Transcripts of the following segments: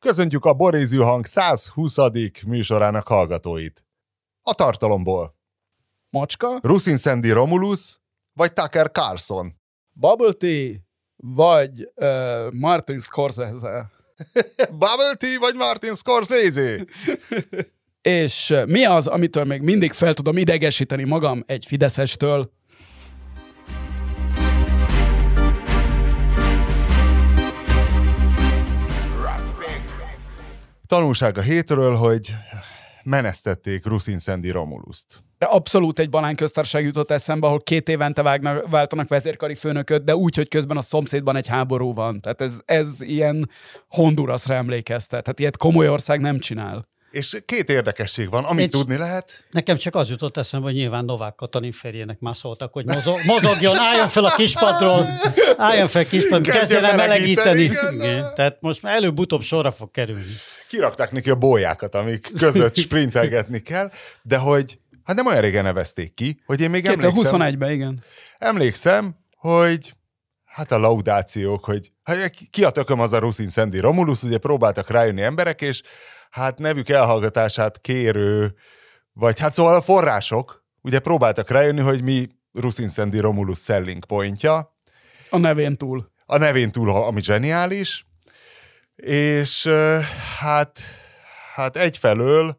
Köszöntjük a Borézű Hang 120. műsorának hallgatóit. A tartalomból. Macska, Rusin Sandy Romulus, vagy Tucker Carlson. Bubble Tea, vagy uh, Martin Scorsese. Bubble Tea, vagy Martin Scorsese. És mi az, amitől még mindig fel tudom idegesíteni magam egy Fideszestől? Tanulság a hétről, hogy menesztették Rusin Sandy Romuluszt. Abszolút egy banánköztársaság jutott eszembe, ahol két évente vágnak, váltanak vezérkari főnököt, de úgy, hogy közben a szomszédban egy háború van. Tehát ez, ez ilyen Hondurasra emlékeztet. Tehát ilyet komoly ország nem csinál. És két érdekesség van, amit Nincs. tudni lehet. Nekem csak az jutott eszembe, hogy nyilván Novák Katalin férjének már szóltak, hogy mozog, mozogjon, álljon fel a kispadról, álljon fel kispadról, Kezdjen el melegíteni. igen. Igen. Tehát most már előbb-utóbb sorra fog kerülni. Kirakták neki a bójákat, amik között sprintelgetni kell, de hogy hát nem olyan régen nevezték ki, hogy én még emlékszem, 2021-ben, igen. emlékszem, hogy hát a laudációk, hogy hát ki a tököm az a Rusin Sandy Romulus, ugye próbáltak rájönni emberek, és hát nevük elhallgatását kérő, vagy hát szóval a források, ugye próbáltak rájönni, hogy mi Rusin Sandy Romulus selling pointja, A nevén túl. a nevén túl, ami zseniális, és hát, hát egyfelől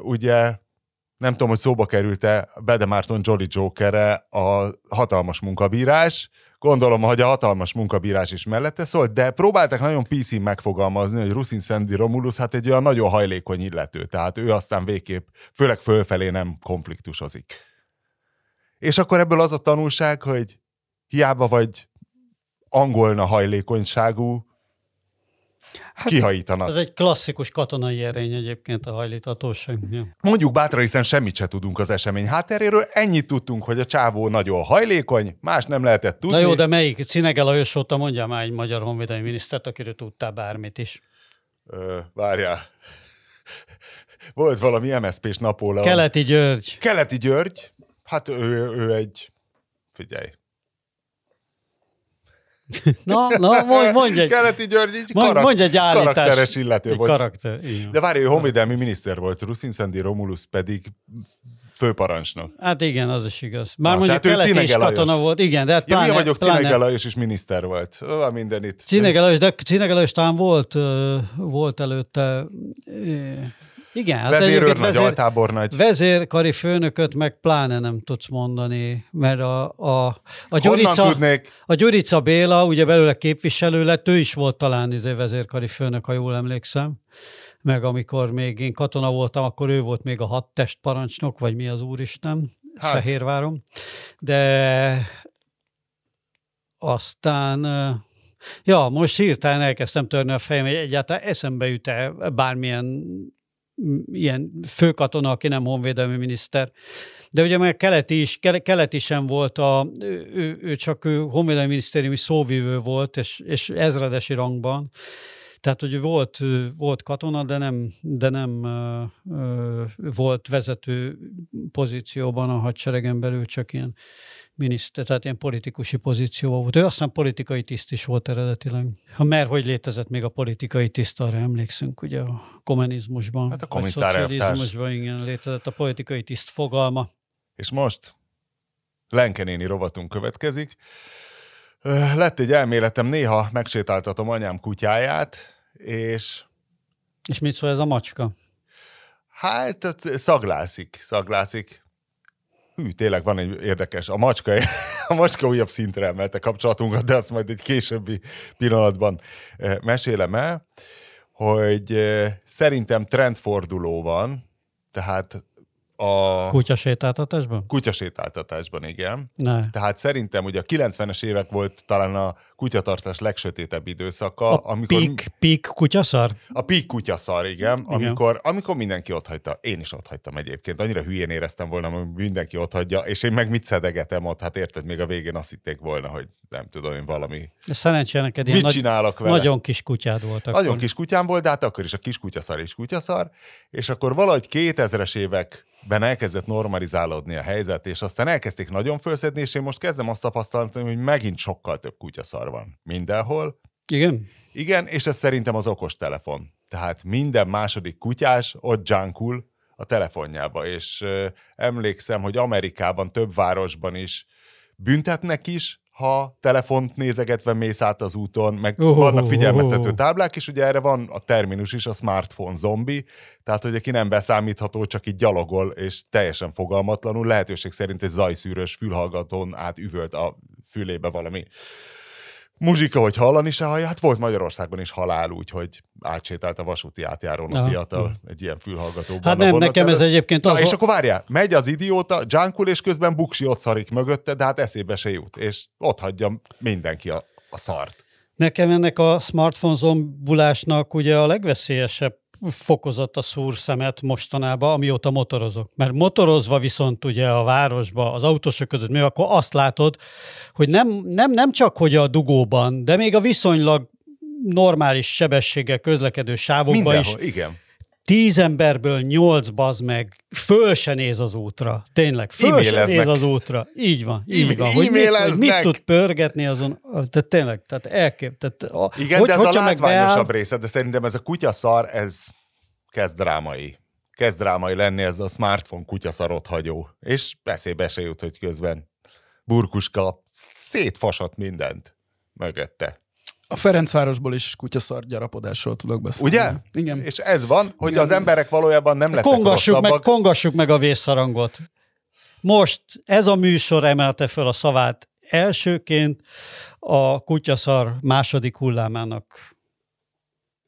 ugye nem tudom, hogy szóba került-e Bede Márton Jolly Jokerre a hatalmas munkabírás, gondolom, hogy a hatalmas munkabírás is mellette szólt, de próbáltak nagyon PC megfogalmazni, hogy Rusin Sandy Romulus hát egy olyan nagyon hajlékony illető, tehát ő aztán végképp, főleg fölfelé nem konfliktusozik. És akkor ebből az a tanulság, hogy hiába vagy angolna hajlékonyságú, hát, kihajítanak. Ez egy klasszikus katonai erény egyébként a hajlítatóság. Ja. Mondjuk bátran, hiszen semmit se tudunk az esemény hátteréről, ennyit tudtunk, hogy a csávó nagyon hajlékony, más nem lehetett tudni. Na jó, de melyik? Cinege Lajos óta mondja már egy magyar honvédelmi minisztert, akiről tudtál bármit is. Ö, várjál. Volt valami MSZP-s Napóleon. Keleti György. Keleti György, hát ő, ő egy, figyelj. Na, na, mondj, mondj egy, Keleti György egy, mondj, karak- mondj egy karakteres illető egy volt. karakter. De várj, ő honvédelmi miniszter volt, Rusin Sandy Romulus pedig főparancsnok. Hát igen, az is igaz. Már Na, mondjuk keleti is katona volt. Igen, de hát Ja, pláne, vagyok pláne- Cinege Lajos is miniszter volt. Ó, minden itt. Cinege Lajos, de Cinege Lajos talán volt, volt előtte, igen, hát Vezérőr, egyébként nagy altábornagy. vezérkari főnököt meg pláne nem tudsz mondani, mert a, a, a, Gyurica, a Gyurica Béla, ugye belőle képviselő lett, ő is volt talán izé vezérkari főnök, ha jól emlékszem. Meg amikor még én katona voltam, akkor ő volt még a hadtest parancsnok, vagy mi az úristen, Hát. Fehérváron. De aztán, ja, most hirtelen elkezdtem törni a fejem, hogy egyáltalán eszembe jut-e bármilyen ilyen főkatona, aki nem honvédelmi miniszter. De ugye meg keleti is, Kele- keleti sem volt, a, ő, ő, csak ő honvédelmi minisztériumi szóvivő volt, és, és ezredesi rangban. Tehát, hogy volt, volt katona, de nem, de nem ö, ö, volt vezető pozícióban a hadseregen belül, csak ilyen miniszter, tehát ilyen politikusi pozícióban volt. Ő aztán politikai tiszt is volt eredetileg. Ha mert hogy létezett még a politikai tiszt, arra emlékszünk, ugye a kommunizmusban. Hát a vagy komisszár elvtárs. szocializmusban, igen, létezett a politikai tiszt fogalma. És most Lenkenéni rovatunk következik. Lett egy elméletem, néha megsétáltatom anyám kutyáját, és És mit szól ez a macska? hát szaglászik, szaglászik. Hű, tényleg van egy érdekes. A macska, a macska újabb szintre emelte kapcsolatunkat, de azt majd egy későbbi pillanatban eh, mesélem el, hogy eh, szerintem trendforduló van, tehát a Kutya sétáltatásban? kutyasétáltatásban, igen. Ne. Tehát szerintem ugye a 90-es évek volt talán a kutyatartás legsötétebb időszaka, A amikor pík, pík kutyaszar? a pík kutyaszar, igen, Igen. amikor, amikor mindenki ott hagyta. Én is ott hagytam egyébként. Annyira hülyén éreztem volna, hogy mindenki ott hagyja, és én meg mit szedegetem ott? Hát érted, még a végén azt hitték volna, hogy nem tudom én valami. Szerencsére neked Mit nagy, csinálok vele? nagyon kis kutyád volt akkor. Nagyon kis kutyám volt, de hát akkor is a kis kutyaszar és kutyaszar, és akkor valahogy 2000-es években elkezdett normalizálódni a helyzet, és aztán elkezdték nagyon felszedni, és én most kezdem azt tapasztalni, hogy megint sokkal több kutyaszar van mindenhol, Igen? Igen, és ez szerintem az okostelefon. Tehát minden második kutyás ott junkul a telefonjába, és ö, emlékszem, hogy Amerikában több városban is büntetnek is, ha telefont nézegetve mész át az úton, meg Oh. vannak figyelmeztető táblák, és ugye erre van a terminus is, a smartphone zombi, tehát hogy aki nem beszámítható, csak így gyalogol, és teljesen fogalmatlanul, lehetőség szerint egy zajszűrös fülhallgatón át üvölt a fülébe valami muzsika, hogy hallani se hallja. Hát volt Magyarországon is halál, úgyhogy átsétált a vasúti átjárón a fiatal egy ilyen fülhallgatóban. Hát nem, nekem ez egyébként Na, az... és akkor várjál, megy az idióta, junkul, és közben buksi ott szarik mögötte, de hát eszébe se jut, és ott hagyja mindenki a, a szart. Nekem ennek a smartphone zombulásnak ugye a legveszélyesebb fokozata szúr szemet mostanában, amióta motorozok. Mert motorozva viszont ugye a városba, az autósok között, mi akkor azt látod, hogy nem, nem, nem csak hogy a dugóban, de még a viszonylag normális sebességgel közlekedő sávokban is igen. Tíz emberből nyolc bazd meg föl se néz az útra. Tényleg, föl se néz az útra. Így van, így E- van. Hogy mit, hogy mit tud pörgetni azon, tehát tényleg, tehát elkép. Tehát a, Igen, hogy, de ez a látványosabb beáll- része, de szerintem ez a kutyaszar, ez kezd drámai. Kezd drámai lenni ez a smartphone kutyaszarot hagyó. És eszébe se jut, hogy közben burkuska szétfasat mindent mögötte. A Ferencvárosból is kutyaszart gyarapodásról tudok beszélni. Ugye? Igen. És ez van, hogy Igen. az emberek valójában nem lettek kongassuk meg, kongassuk meg a vészharangot. Most ez a műsor emelte fel a szavát elsőként a kutyaszar második hullámának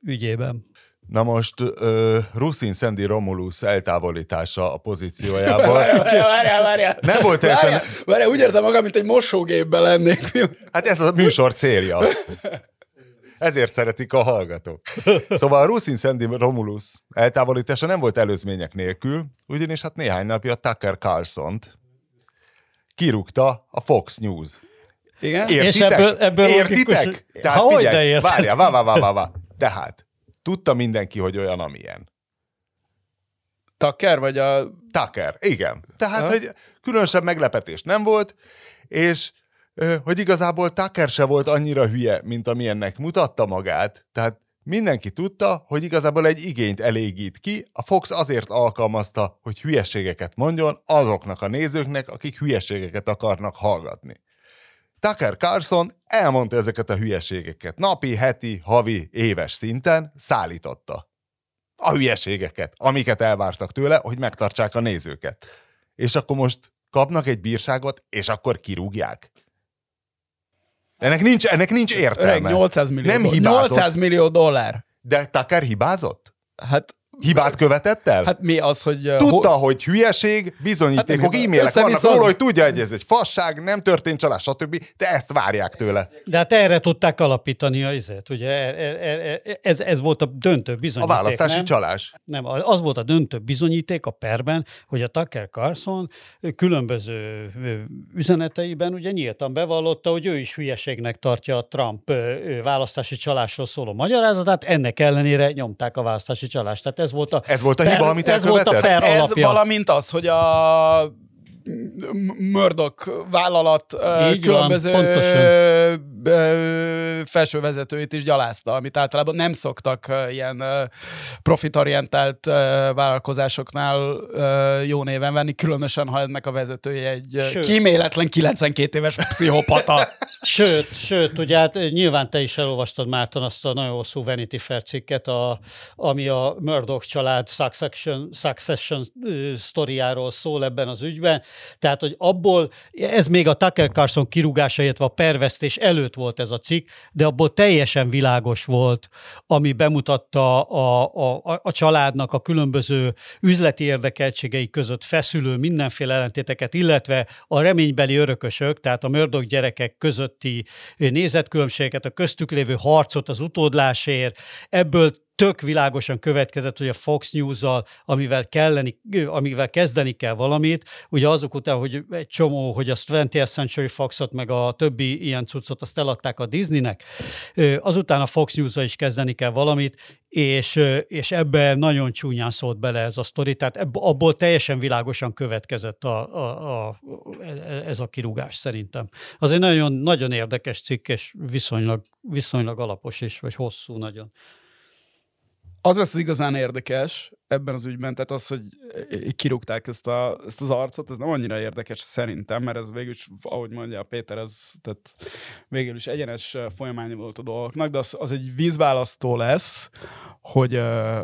ügyében. Na most uh, Ruszin Szendi Romulus eltávolítása a pozíciójából. Várjál, várjál, várjál. Nem volt teljesen- Várjál, várjál, úgy érzem magam, mint egy mosógépben lennék. Hát ez a műsor célja. Ezért szeretik a hallgatók. Szóval a Ruszin Szendi Romulus eltávolítása nem volt előzmények nélkül, ugyanis hát néhány napja Tucker Carlson-t kirúgta a Fox News. Igen? És Értitek? ebből- ebből Értitek? logikus- Tehát Ha, hogy figyelj, értem. várjál, vá, vá, vá, vá, vá. Tehát, tudta mindenki, hogy olyan, amilyen. Taker, vagy a... Tucker, igen. Tehát, Ha? hogy különösebb meglepetés nem volt, és hogy igazából Tucker se volt annyira hülye, mint amilyennek mutatta magát, tehát mindenki tudta, hogy igazából egy igényt elégít ki, a Fox azért alkalmazta, hogy hülyeségeket mondjon azoknak a nézőknek, akik hülyeségeket akarnak hallgatni. Tucker Carlson elmondta ezeket a hülyeségeket. Napi, heti, havi, éves szinten szállította a hülyeségeket, amiket elvártak tőle, hogy megtartsák a nézőket. És akkor most kapnak egy bírságot, és akkor kirúgják. Ennek nincs, ennek nincs Öreg, értelme. 800 millió, Nem doll- hibázott. 800 millió dollár. De Tucker hibázott? Hát, Hibát követett el? hát mi az, hogy... uh, Tudta, ho- hogy hülyeség, bizonyítékok, Hát e-mailek vannak róla, az- hogy tudja, hogy ez egy fasság, nem történt csalás, stb. De ezt várják tőle. De hát erre tudták alapítani a izet, ugye e- e- e- ez, ez volt a döntő A bizonyíték. választási nem? csalás. Nem, az volt a döntő bizonyíték a perben, hogy a Tucker Carlson különböző üzeneteiben ugye nyíltan bevallotta, hogy ő is hülyeségnek tartja a Trump választási csalásról szóló magyarázatát, ennek ellenére nyomták a választási csalást. Tehát ez volt a, Ez volt a hiba, amit ez volt a elkövetett? per Ez alapja. valamint az, hogy a Murdoch vállalat Így van, különböző pontosan. ö, ö, felsővezetőit is gyalázta, amit általában nem szoktak ilyen profitorientált vállalkozásoknál jó néven venni, különösen, ha ennek a vezetője egy Sőt. kíméletlen 92 éves pszichopata. Sőt, sőt, ugye hát nyilván te is elolvastad, Márton, azt a nagyon hosszú Vanity Fair cikket, a, ami a Murdoch család Succession, Succession sztoriáról szól ebben az ügyben. Tehát, hogy abból, ez még a Tucker Carlson kirúgása, illetve a pervesztés előtt volt ez a cikk, de abból teljesen világos volt, ami bemutatta a, a, a, családnak a különböző üzleti érdekeltségei között feszülő mindenféle ellentéteket, illetve a reménybeli örökösök, tehát a Murdoch gyerekek közötti nézetkülönbségeket, a köztük lévő harcot az utódlásért, ebből tök világosan következett, hogy a Fox News-zal, amivel, kelleni, amivel kezdeni kell valamit, ugye azok után, hogy egy csomó, hogy a 20th Century Fox-ot, meg a többi ilyen cuccot, azt eladták a Disneynek, azután a Fox news is kezdeni kell valamit, és, és ebbe nagyon csúnyán szólt bele ez a sztori, tehát abból teljesen világosan következett a, a, a, ez a kirúgás szerintem. Az egy nagyon, nagyon érdekes cikk, és viszonylag, viszonylag alapos is, vagy hosszú nagyon. Az lesz az igazán érdekes ebben az ügyben, tehát az, hogy kirúgták ezt, a, ezt az arcot, ez nem annyira érdekes szerintem, mert ez végül is, ahogy mondja Péter, ez tehát végül is egyenes folyamány volt a dolgoknak, de az, az egy vízválasztó lesz, hogy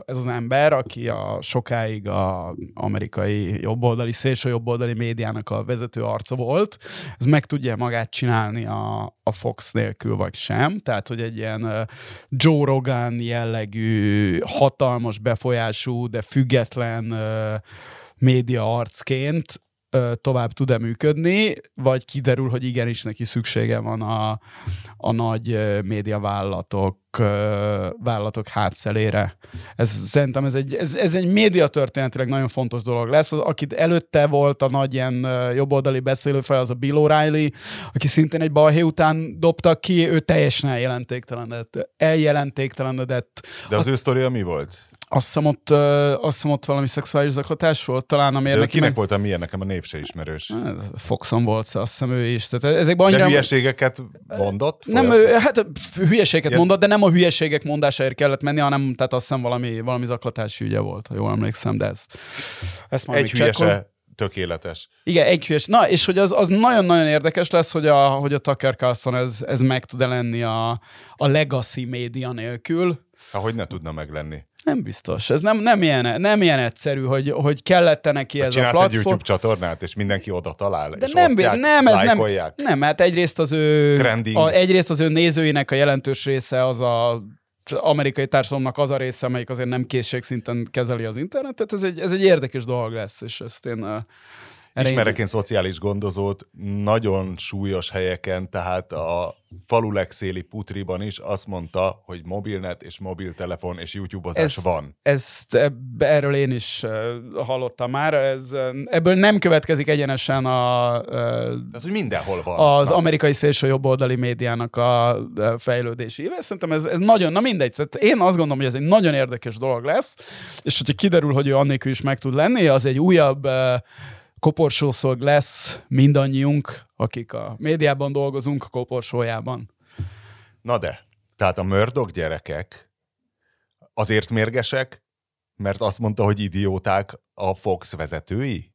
ez az ember, aki a sokáig a amerikai jobboldali, szélső jobboldali médiának a vezető arca volt, ez meg tudja magát csinálni a, a Fox nélkül, vagy sem. Tehát, hogy egy ilyen Joe Rogan jellegű, hatalmas befolyású, de független média arcként tovább tud-e működni, vagy kiderül, hogy igenis neki szüksége van a, a nagy médiavállalatok vállalatok hátszelére. Ez, szerintem ez egy, ez, ez egy médiatörténetileg nagyon fontos dolog lesz. Az, aki előtte volt a nagy ilyen jobboldali beszélőfej, az a Bill O'Reilly, aki szintén egy balhé után dobtak ki, ő teljesen eljelentéktelenedett. eljelentéktelenedett. De az a... ő sztoria mi volt? Azt hiszem, ott, azt hiszem ott valami szexuális zaklatás volt, talán ami De kinek meg... volt a milyen, nekem a név se ismerős. Foxon volt, azt hiszem ő is. Tehát ezekben annyira... De hülyeségeket mondott? Nem, ő, hát hülyeségeket Ilyen... mondott, de nem a hülyeségek mondásáért kellett menni, hanem tehát azt hiszem valami, valami zaklatási ügye volt, ha jól emlékszem, de ez, ezt majd Egy hülyese tökéletes. Igen, egy hülyes. Na, és hogy az, az nagyon-nagyon érdekes lesz, hogy a, hogy a Tucker Carlson ez, ez meg tud-e lenni a, a legacy média nélkül. Ahogy ne tudna meglenni. Nem biztos. Ez nem, nem, ilyen, nem ilyen egyszerű, hogy, hogy kellett neki hát ez a platform. egy YouTube csatornát, és mindenki oda talál, De és nem, osztják, nem, ez nem, nem, hát egyrészt az ő, a, egyrészt az ő nézőinek a jelentős része az a amerikai társadalomnak az a része, amelyik azért nem készségszinten kezeli az internetet, ez egy, ez egy érdekes dolog lesz, és ezt én Ismerek én szociális gondozót nagyon súlyos helyeken, tehát a falu legszéli putriban is azt mondta, hogy mobilnet és mobiltelefon és YouTube-ozás ezt, van. Ezt erről én is hallottam már. Ez, ebből nem következik egyenesen a... Tehát, hogy mindenhol van. Az na. amerikai szélső jobboldali médiának a fejlődési éve. Szerintem ez, ez nagyon, na mindegy. Tehát én azt gondolom, hogy ez egy nagyon érdekes dolog lesz, és hogyha kiderül, hogy ő annélkül is meg tud lenni, az egy újabb koporsószolg lesz mindannyiunk, akik a médiában dolgozunk, a koporsójában. Na de, tehát a mördok gyerekek azért mérgesek, mert azt mondta, hogy idióták a Fox vezetői?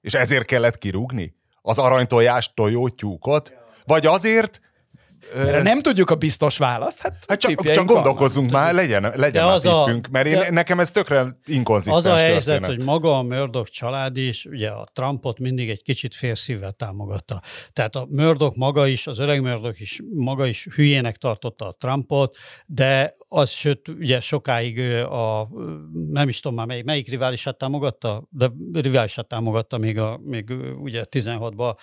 És ezért kellett kirúgni? Az aranytojás tojótyúkot? Vagy azért, erre nem tudjuk a biztos választ. Hát, hát csak, csak gondolkozzunk vannak. már, legyen, legyen már tippünk, a, mert én, nekem ez tökre inkonzisztens Az a helyzet, történet. hogy maga a Murdoch család is, ugye a Trumpot mindig egy kicsit félszívvel támogatta. Tehát a Murdoch maga is, az öreg Murdoch is maga is hülyének tartotta a Trumpot, de az, sőt, ugye sokáig a, nem is tudom már melyik, melyik riválisát támogatta, de riválisát támogatta még, a, még ugye 16-ban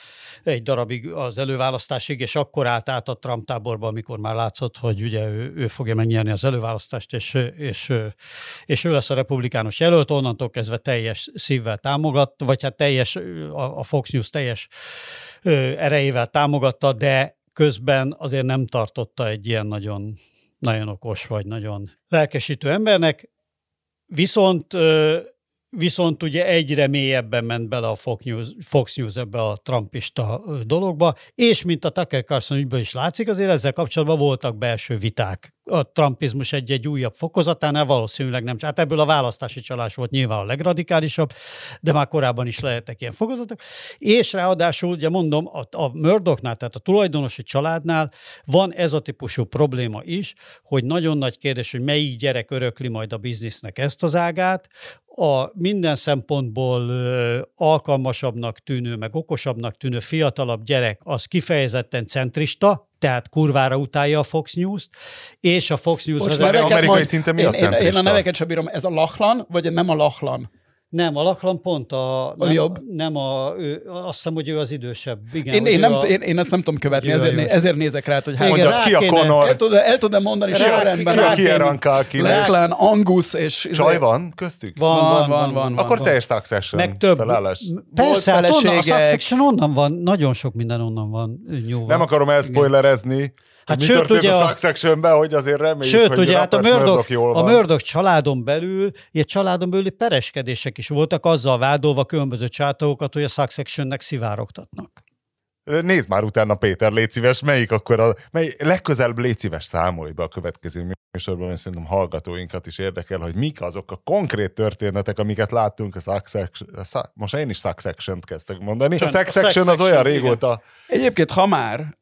egy darabig az előválasztásig, és akkor állt át a Trump táborba, amikor már látszott, hogy ugye ő, ő fogja megnyerni az előválasztást, és, és, és ő lesz a republikánus jelölt, onnantól kezdve teljes szívvel támogat, vagy hát teljes, a Fox News teljes erejével támogatta, de közben azért nem tartotta egy ilyen nagyon nagyon okos vagy nagyon lelkesítő embernek, viszont viszont ugye egyre mélyebben ment bele a Fox News, Fox News ebbe a trumpista dologba, és mint a Tucker Carlson ügyből is látszik, azért ezzel kapcsolatban voltak belső viták a trumpizmus egy-egy újabb fokozatánál valószínűleg nem. Hát ebből a választási csalás volt nyilván a legradikálisabb, de már korábban is lehettek ilyen fokozatok. És ráadásul, ugye mondom, a, a Murdochtnál, tehát a tulajdonosi családnál van ez a típusú probléma is, hogy nagyon nagy kérdés, hogy melyik gyerek örökli majd a biznisznek ezt az ágát, a minden szempontból alkalmasabbnak tűnő, meg okosabbnak tűnő fiatalabb gyerek az kifejezetten centrista, tehát kurvára utálja a Fox News-t, és a Fox News... Bocs, az amerikai majd, szinten mi én, a centrista? Én, én a neveket sem bírom. Ez a Lachlan, vagy nem a Lachlan? Nem, a Laklan pont a... Nem, jobb? Nem a... Ő, azt hiszem, hogy ő az idősebb. Igen, Én, hogy én, nem, a, én, én ezt nem tudom követni, Hogy a ezért, né, ezért nézek rá, hogy hány. Igen, Mondjad, rá ki a kéne- El Conor, tudod, el tudod mondani ki a, sorrendben. ki a rá kéne- Kieran Kalkin. Lachlan, Angus és... Csaj van köztük? Van, van, van, van. Akkor van. teljes Succession Meg több. felállás. Persze, hát onnan, a. Succession onnan van, nagyon sok minden onnan van nyúlva. Nem akarom elspoilerezni, Hát mi sőt, történt ugye a a- Successionben, hogy azért reméljük, Sőt, hogy ugye hát a Murdoch, Murdoch jól a van. Murdoch családon belül, ilyen családon belüli pereskedések is voltak, azzal vádolva különböző csátókat, hogy a Successionnek szivárogtatnak. Nézd már utána, Péter, légy szíves, melyik akkor a, mely, legközelebb légy szíves számolj be a következő műsorban, mert szerintem hallgatóinkat is érdekel, hogy mik azok a konkrét történetek, amiket láttunk a Succession, a most én is Succession-t kezdtek mondani. A A Succession az Succession, olyan igen. régóta, Egyébként, ha már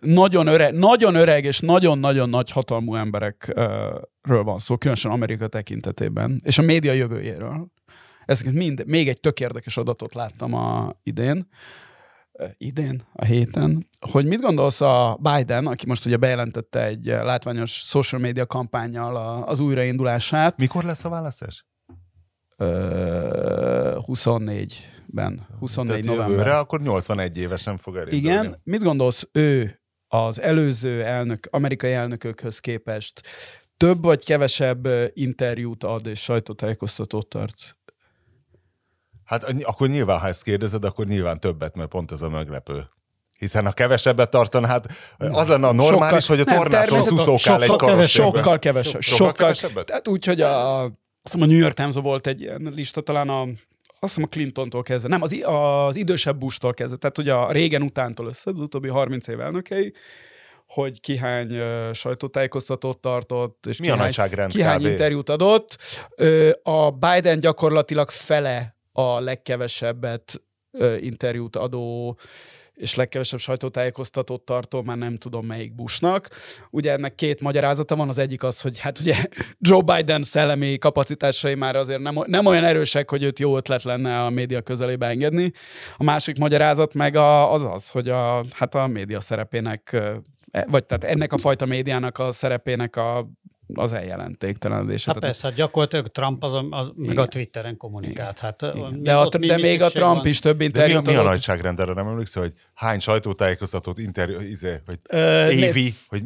nagyon, öreg, nagyon öreg és nagyon-nagyon nagy hatalmú emberekről van szó, különösen Amerika tekintetében, és a média jövőjéről. Ezeket mind, még egy tök érdekes adatot láttam a idén, idén, a héten, hogy mit gondolsz a Biden, aki most ugye bejelentette egy látványos social media kampányjal az újraindulását, mikor lesz a választás? ö, 24-ben, 24 Tehát november. jövőre, akkor 81 évesen fog elindulni. Igen. Mit gondolsz, ő az előző elnök, amerikai elnökökhöz képest több vagy kevesebb interjút ad és sajtótájékoztatót tart? Hát akkor nyilván, ha ezt kérdezed, akkor nyilván többet, mert pont ez a meglepő. Hiszen ha kevesebbet tartaná, hát az lenne a normális, Sokkal- hogy a természetesen szuszókál egy karosszékben. Sokkal kevesebb. Sokkal kevesebbet? Tehát úgy, hogy a, azt hiszem a New York times volt egy ilyen lista, talán a azt hiszem a Clintontól kezdve, nem, az, az idősebb Bush-tól kezdve, tehát ugye a régen utántól össze, az utóbbi 30 év elnökei, hogy ki hány uh, sajtótájékoztatót tartott, és Mi ki a hány, nagyságrend ki hány kb? interjút adott. Ö, a Biden gyakorlatilag fele a legkevesebbet ö, interjút adó és legkevesebb sajtótájékoztatót tartó, már nem tudom melyik Bushnak. Ugye ennek két magyarázata van, az egyik az, hogy hát ugye Joe Biden szellemi kapacitásai már azért nem, nem olyan erősek, hogy őt jó ötlet lenne a média közelébe engedni. A másik magyarázat meg a, az az, hogy a, hát a média szerepének, e- vagy tehát ennek a fajta médiának a szerepének a, az eljelentéktelenedése. Hát persze, hát gyakorlatilag Trump az, az meg a Twitteren kommunikált. Hát, Igen. De, a, mi- de mi még a Trump van? is több De mi a, interjút mi a adott. nagyságrend erre nem emlékszel, hogy hány sajtótájékoztatót interjú, izé, hogy Ö, évi, hogy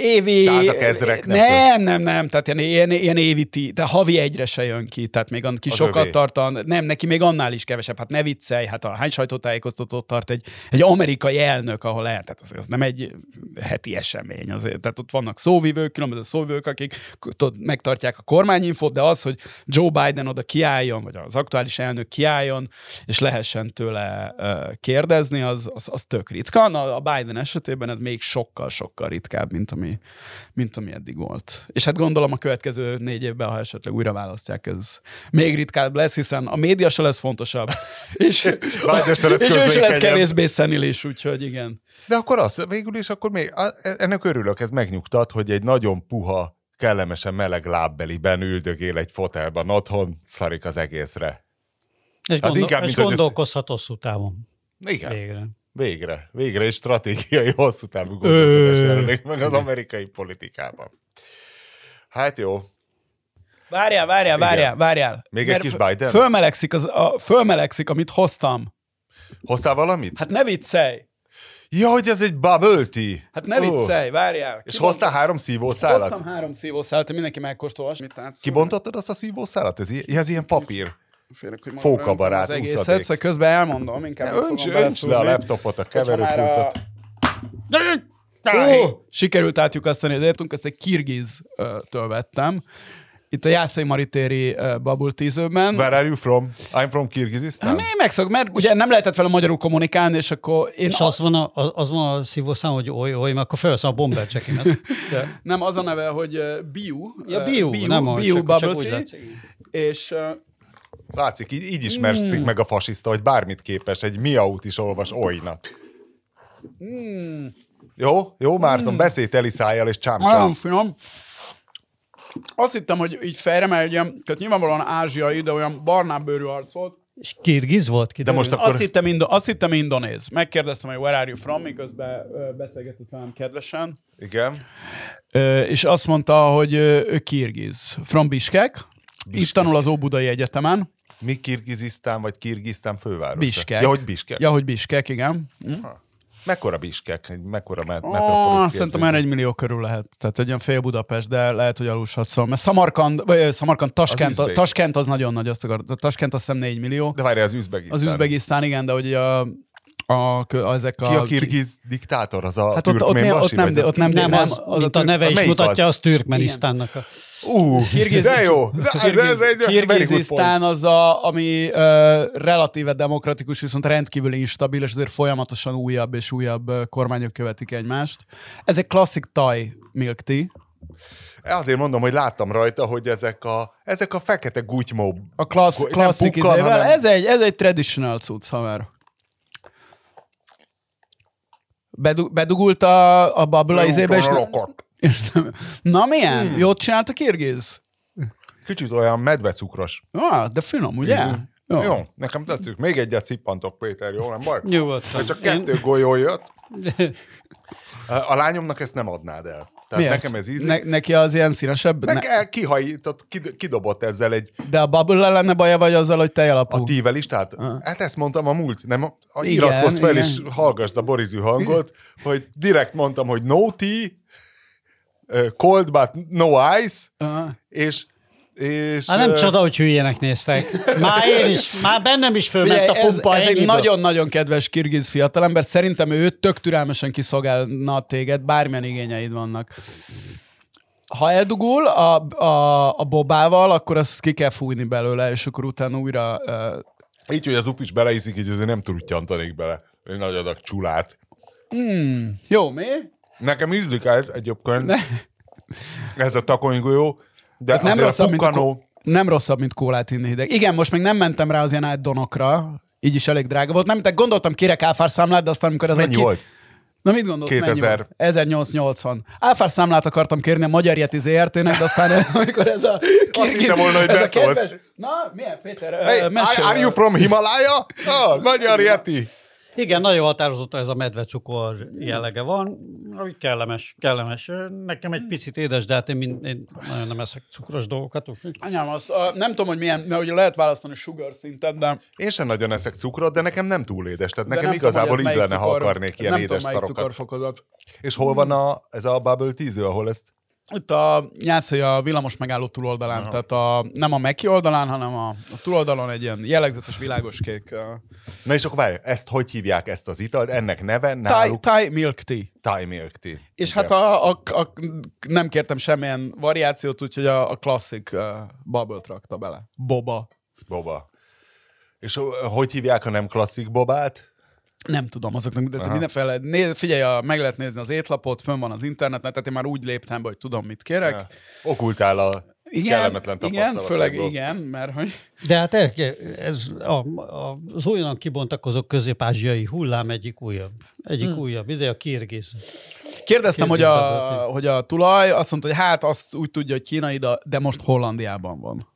évi... Százak, ezrek, nem Nem, nem, nem, tehát ilyen, ilyen, ilyen évi, ti, de havi egyre se jön ki, tehát még ki Az sokat övé. tart, a, nem, neki még annál is kevesebb, hát ne viccelj, hát a hány sajtótájékoztatót tart egy, egy amerikai elnök, ahol el, tehát az, az nem egy heti esemény azért, tehát ott vannak szóvivők, különböző szóvivők, akik tudod, megtartják a kormányinfot, de az, hogy Joe Biden oda kiálljon, vagy az aktuális elnök kiálljon, és lehessen tőle kérdezni, az, az, az tök ritka. Na, a Biden esetében ez még sokkal-sokkal ritkább, mint ami, mint ami eddig volt. És hát gondolom a következő négy évben, ha esetleg újra választják, ez még ritkább lesz, hiszen a média se lesz fontosabb, és, és ő se lesz kevésbé szenilis, úgyhogy igen. De akkor az, végül is akkor még, ennek örülök, ez megnyugtat, hogy egy nagyon puha, kellemesen meleg lábbeliben üldögél egy fotelban otthon, szarik az egészre. És, Hát gondol, inkább, és mint gondolkozhat hosszú távon. Igen, Végre. végre. Végre egy stratégiai hosszú távú gondolkodás jelenik meg az amerikai politikában. Hát jó. Várjál, várjál, várjál, várjál. Még egy kis Biden? Fölmelegszik, az, a, fölmelegszik, amit hoztam. Hoztál valamit? Hát ne viccelj! Ja, hogy ez egy bubble tea. Hát ne viccelj, várjál. És Kibont- hoztál három szívószálat? Hoztam három szívószálat, mindenki megkóstolhas, mit látsz. Kibontottad azt a szívószálat? Ez, i- ez ilyen papír. Félek, hogy Fóka barát, az egészet, szóval közben elmondom, inkább Ne, önts, önts le a laptopot, a keverőpultot. Ó, sikerült átjukasztani az értünk, ezt egy kirgiz-től vettem. Itt a Jászai Maritéri uh, Bubble Teaserben. Where are you from? I'm from Kyrgyzstan. Hát mi megszok, mert ugye nem lehetett vele magyarul kommunikálni, és akkor én És az van a, az, van a szívószám, hogy oly, oly, mert akkor felveszem a bomber. De. nem az a neve, hogy uh, Biu. Ja, uh, Biu, Biu, nem a, Biu csak, Bubble csak Tea, látszik. és uh, Látszik, így, így ismerszik meg a fasiszta, hogy bármit képes, egy miaut is olvas olynak. mm, Jó? Jó, Márton, beszélj teli szájjal és nagyon csámcsám. finom. Azt hittem, hogy így fejre, mert ugye, tehát nyilvánvalóan ázsiai, de olyan barnább bőrű arc volt. És kirgiz volt ki. De most Akkor... Azt, hittem, indo- azt hittem indonéz. Megkérdeztem, hogy where are you from, miközben beszélgetett velem kedvesen. Igen. Ö, és azt mondta, hogy ő kirgiz. From Bishkek. Itt tanul az Óbudai Egyetemen. Mi Kirgizisztán vagy Kirgisztán fővárosa? Biskek. Ja, hogy Biskek. Ja, hogy Biskek, igen. Hm? Mekkora Biskek? Mekkora met- metropolis? szerintem már egy millió körül lehet. Tehát egy olyan fél Budapest, de lehet, hogy alulsatszol. Mert Samarkand, vagy Samarkand, Taskent, Az. Taskent az nagyon nagy, azt akar, Taskent azt hiszem 4 millió. De várj, az Üzbegisztán. Az Üzbegisztán, igen, de hogy a, a, a, ezek a... Ki a kirgiz diktátor? Az a Hát ott, ott, türkmén ott, basi, nem, vagy ott nem, Nem, nem, az, az a, a neve is mutatja, az? az Türkmenisztánnak. A... Ú, Kirgiz- de jó. De, de ez egy very good Kirgizisztán az, a, ami uh, relatíve demokratikus, viszont rendkívül instabil, és azért folyamatosan újabb és újabb ö, kormányok követik egymást. Ez egy klasszik thai milk tea. Azért mondom, hogy láttam rajta, hogy ezek a, ezek a fekete gutymó. A klassz, Nem klasszik pukkan, hanem- Ez egy, ez egy traditional cucc, haver. Bedu, bedugult a, a babla izébe, és, Na milyen? Hmm. Jót csinált a kirgiz? Kicsit olyan medvecukros. Ah, de finom, ugye? Jó. jó, nekem tetszik. Még egyet cippantok, Péter, jó? Nem baj? Nyugodtan. Csak kettő golyó jött. A lányomnak ezt nem adnád el. Tehát Miért? nekem ez ízlik. Ne, neki az ilyen színesebb? Ne, Nekem kihajított, kid- kidobott ezzel egy de a bubble lenne baja, vagy azzal, hogy tejalapú? a tível is, tehát hát ezt mondtam a múlt, nem, a, Igen, iratkozz fel igen. és hallgassd a Borizű hangot, hogy direkt mondtam, hogy no tea, uh, cold but no ice, Ah. és és Hát nem ö, csoda, hogy hülyének néztek. Már én is, már bennem is fölment Figyelj, a ez, pumpa. ez egy ennyiből. nagyon-nagyon kedves kirgiz fiatalember. Szerintem ő tök türelmesen kiszolgálna téged, bármilyen igényeid vannak. Ha eldugul a, a, a bobával, akkor azt ki kell fújni belőle, és akkor utána újra... Uh, Így, hogy az upis beleiszik, így azért nem trutyantanék bele. Egy nagy adag csulát. jó, mi? Nekem ízlik ez egyébként. Ez a takonygolyó. De Hát nem rosszabb, a mint, pukkanó, ko- nem rosszabb, mint kólát inni hideg. Igen, most még nem mentem rá az ilyen átdonokra, így is elég drága volt. Nem, de gondoltam, kérek áfárszámlát, de aztán amikor ez Mennyi a ki... volt? Na mit gondolsz, 2000. mennyi volt? 1880. Áfár számlát akartam kérni a Magyar Yeti ZRT-nek, de aztán amikor ez a... hittem volna, hogy ez beszólsz. kedves- Na, milyen, Péter? Hey, Hey, are, you from Himalaya? Ah, magyar Yeti. Igen, nagyon határozott ez a medvecukor jellege van, ami kellemes, kellemes. Nekem egy picit édes, de hát én, mind, én nagyon nem eszek cukros dolgokat. Anyám, azt, uh, nem tudom, hogy milyen, mert ugye lehet választani sugar szintet, de, Én sem nagyon eszek cukrot, de nekem nem túl édes. Tehát de nekem igazából íz lenne, ha akarnék ilyen nem édes tudom, szarokat. És hol van a, ez a Bubble Teaső, ahol ezt... Itt a Nyászai a villamos megálló túloldalán, Aha. tehát a, nem a Meki oldalán, hanem a, a túloldalon egy ilyen jellegzetes világos kék Na és akkor várj, ezt hogy hívják ezt az italt? Ennek neve Thai, náluk Thai milk tea. Thai Milk Tea. És Igen. hát a, a, a, nem kértem semmilyen variációt, úgyhogy a, a klasszik uh, bubble-t rakta bele. Boba. Boba. És hogy hívják a nem klasszik bobát? Nem tudom, azoknak de mindenféle, né, figyelj, a, meg lehet nézni az étlapot, fönn van az interneten, tehát én már úgy léptem be, hogy tudom, mit kérek. Ja. Okultál a Igen, kellemetlen igen, főleg igen, mert hogy... De hát ez a, a, az újonnan kibontakozó közép-ázsiai hullám egyik újabb. Egyik hmm. újabb, ez a kirgiz. Kérdeztem, hogy a, hogy a tulaj azt mondta, hogy hát azt úgy tudja, hogy kínai, de, de most Hollandiában van.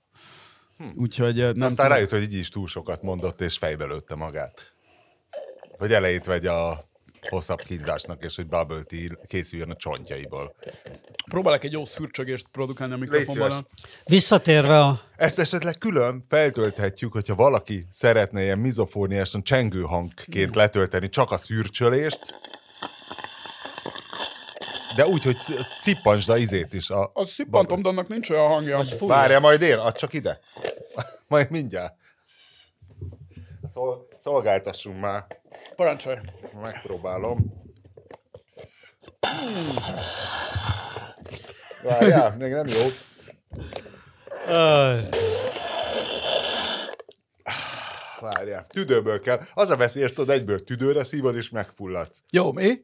Úgyhogy nem Nem Aztán tudom. rájött, hogy így is túl sokat mondott, és fejbe lőtte magát. Hogy elejét vegy a hosszabb kínzásnak, és hogy bubble tea készüljön a csontjaiból. Próbálok egy jó szürcsögést produkálni a mikrofonban. Visszatérve a... Ezt esetleg külön feltölthetjük, hogyha valaki szeretne ilyen mizofóniásan csengő hangként letölteni csak a szürcsölést, de úgy, hogy sz- szippantsd a izét is. A Az szippantom, de annak nincs olyan hangja. Várja, majd én, add csak ide. majd mindjárt. Szol, szolgáltassunk már. Parancsolj. Megpróbálom. Várjál, még nem jó. Várjál, tüdőből kell. Az a veszélyes, tudod, egyből tüdőre szívod, és megfulladsz. Jó, mi?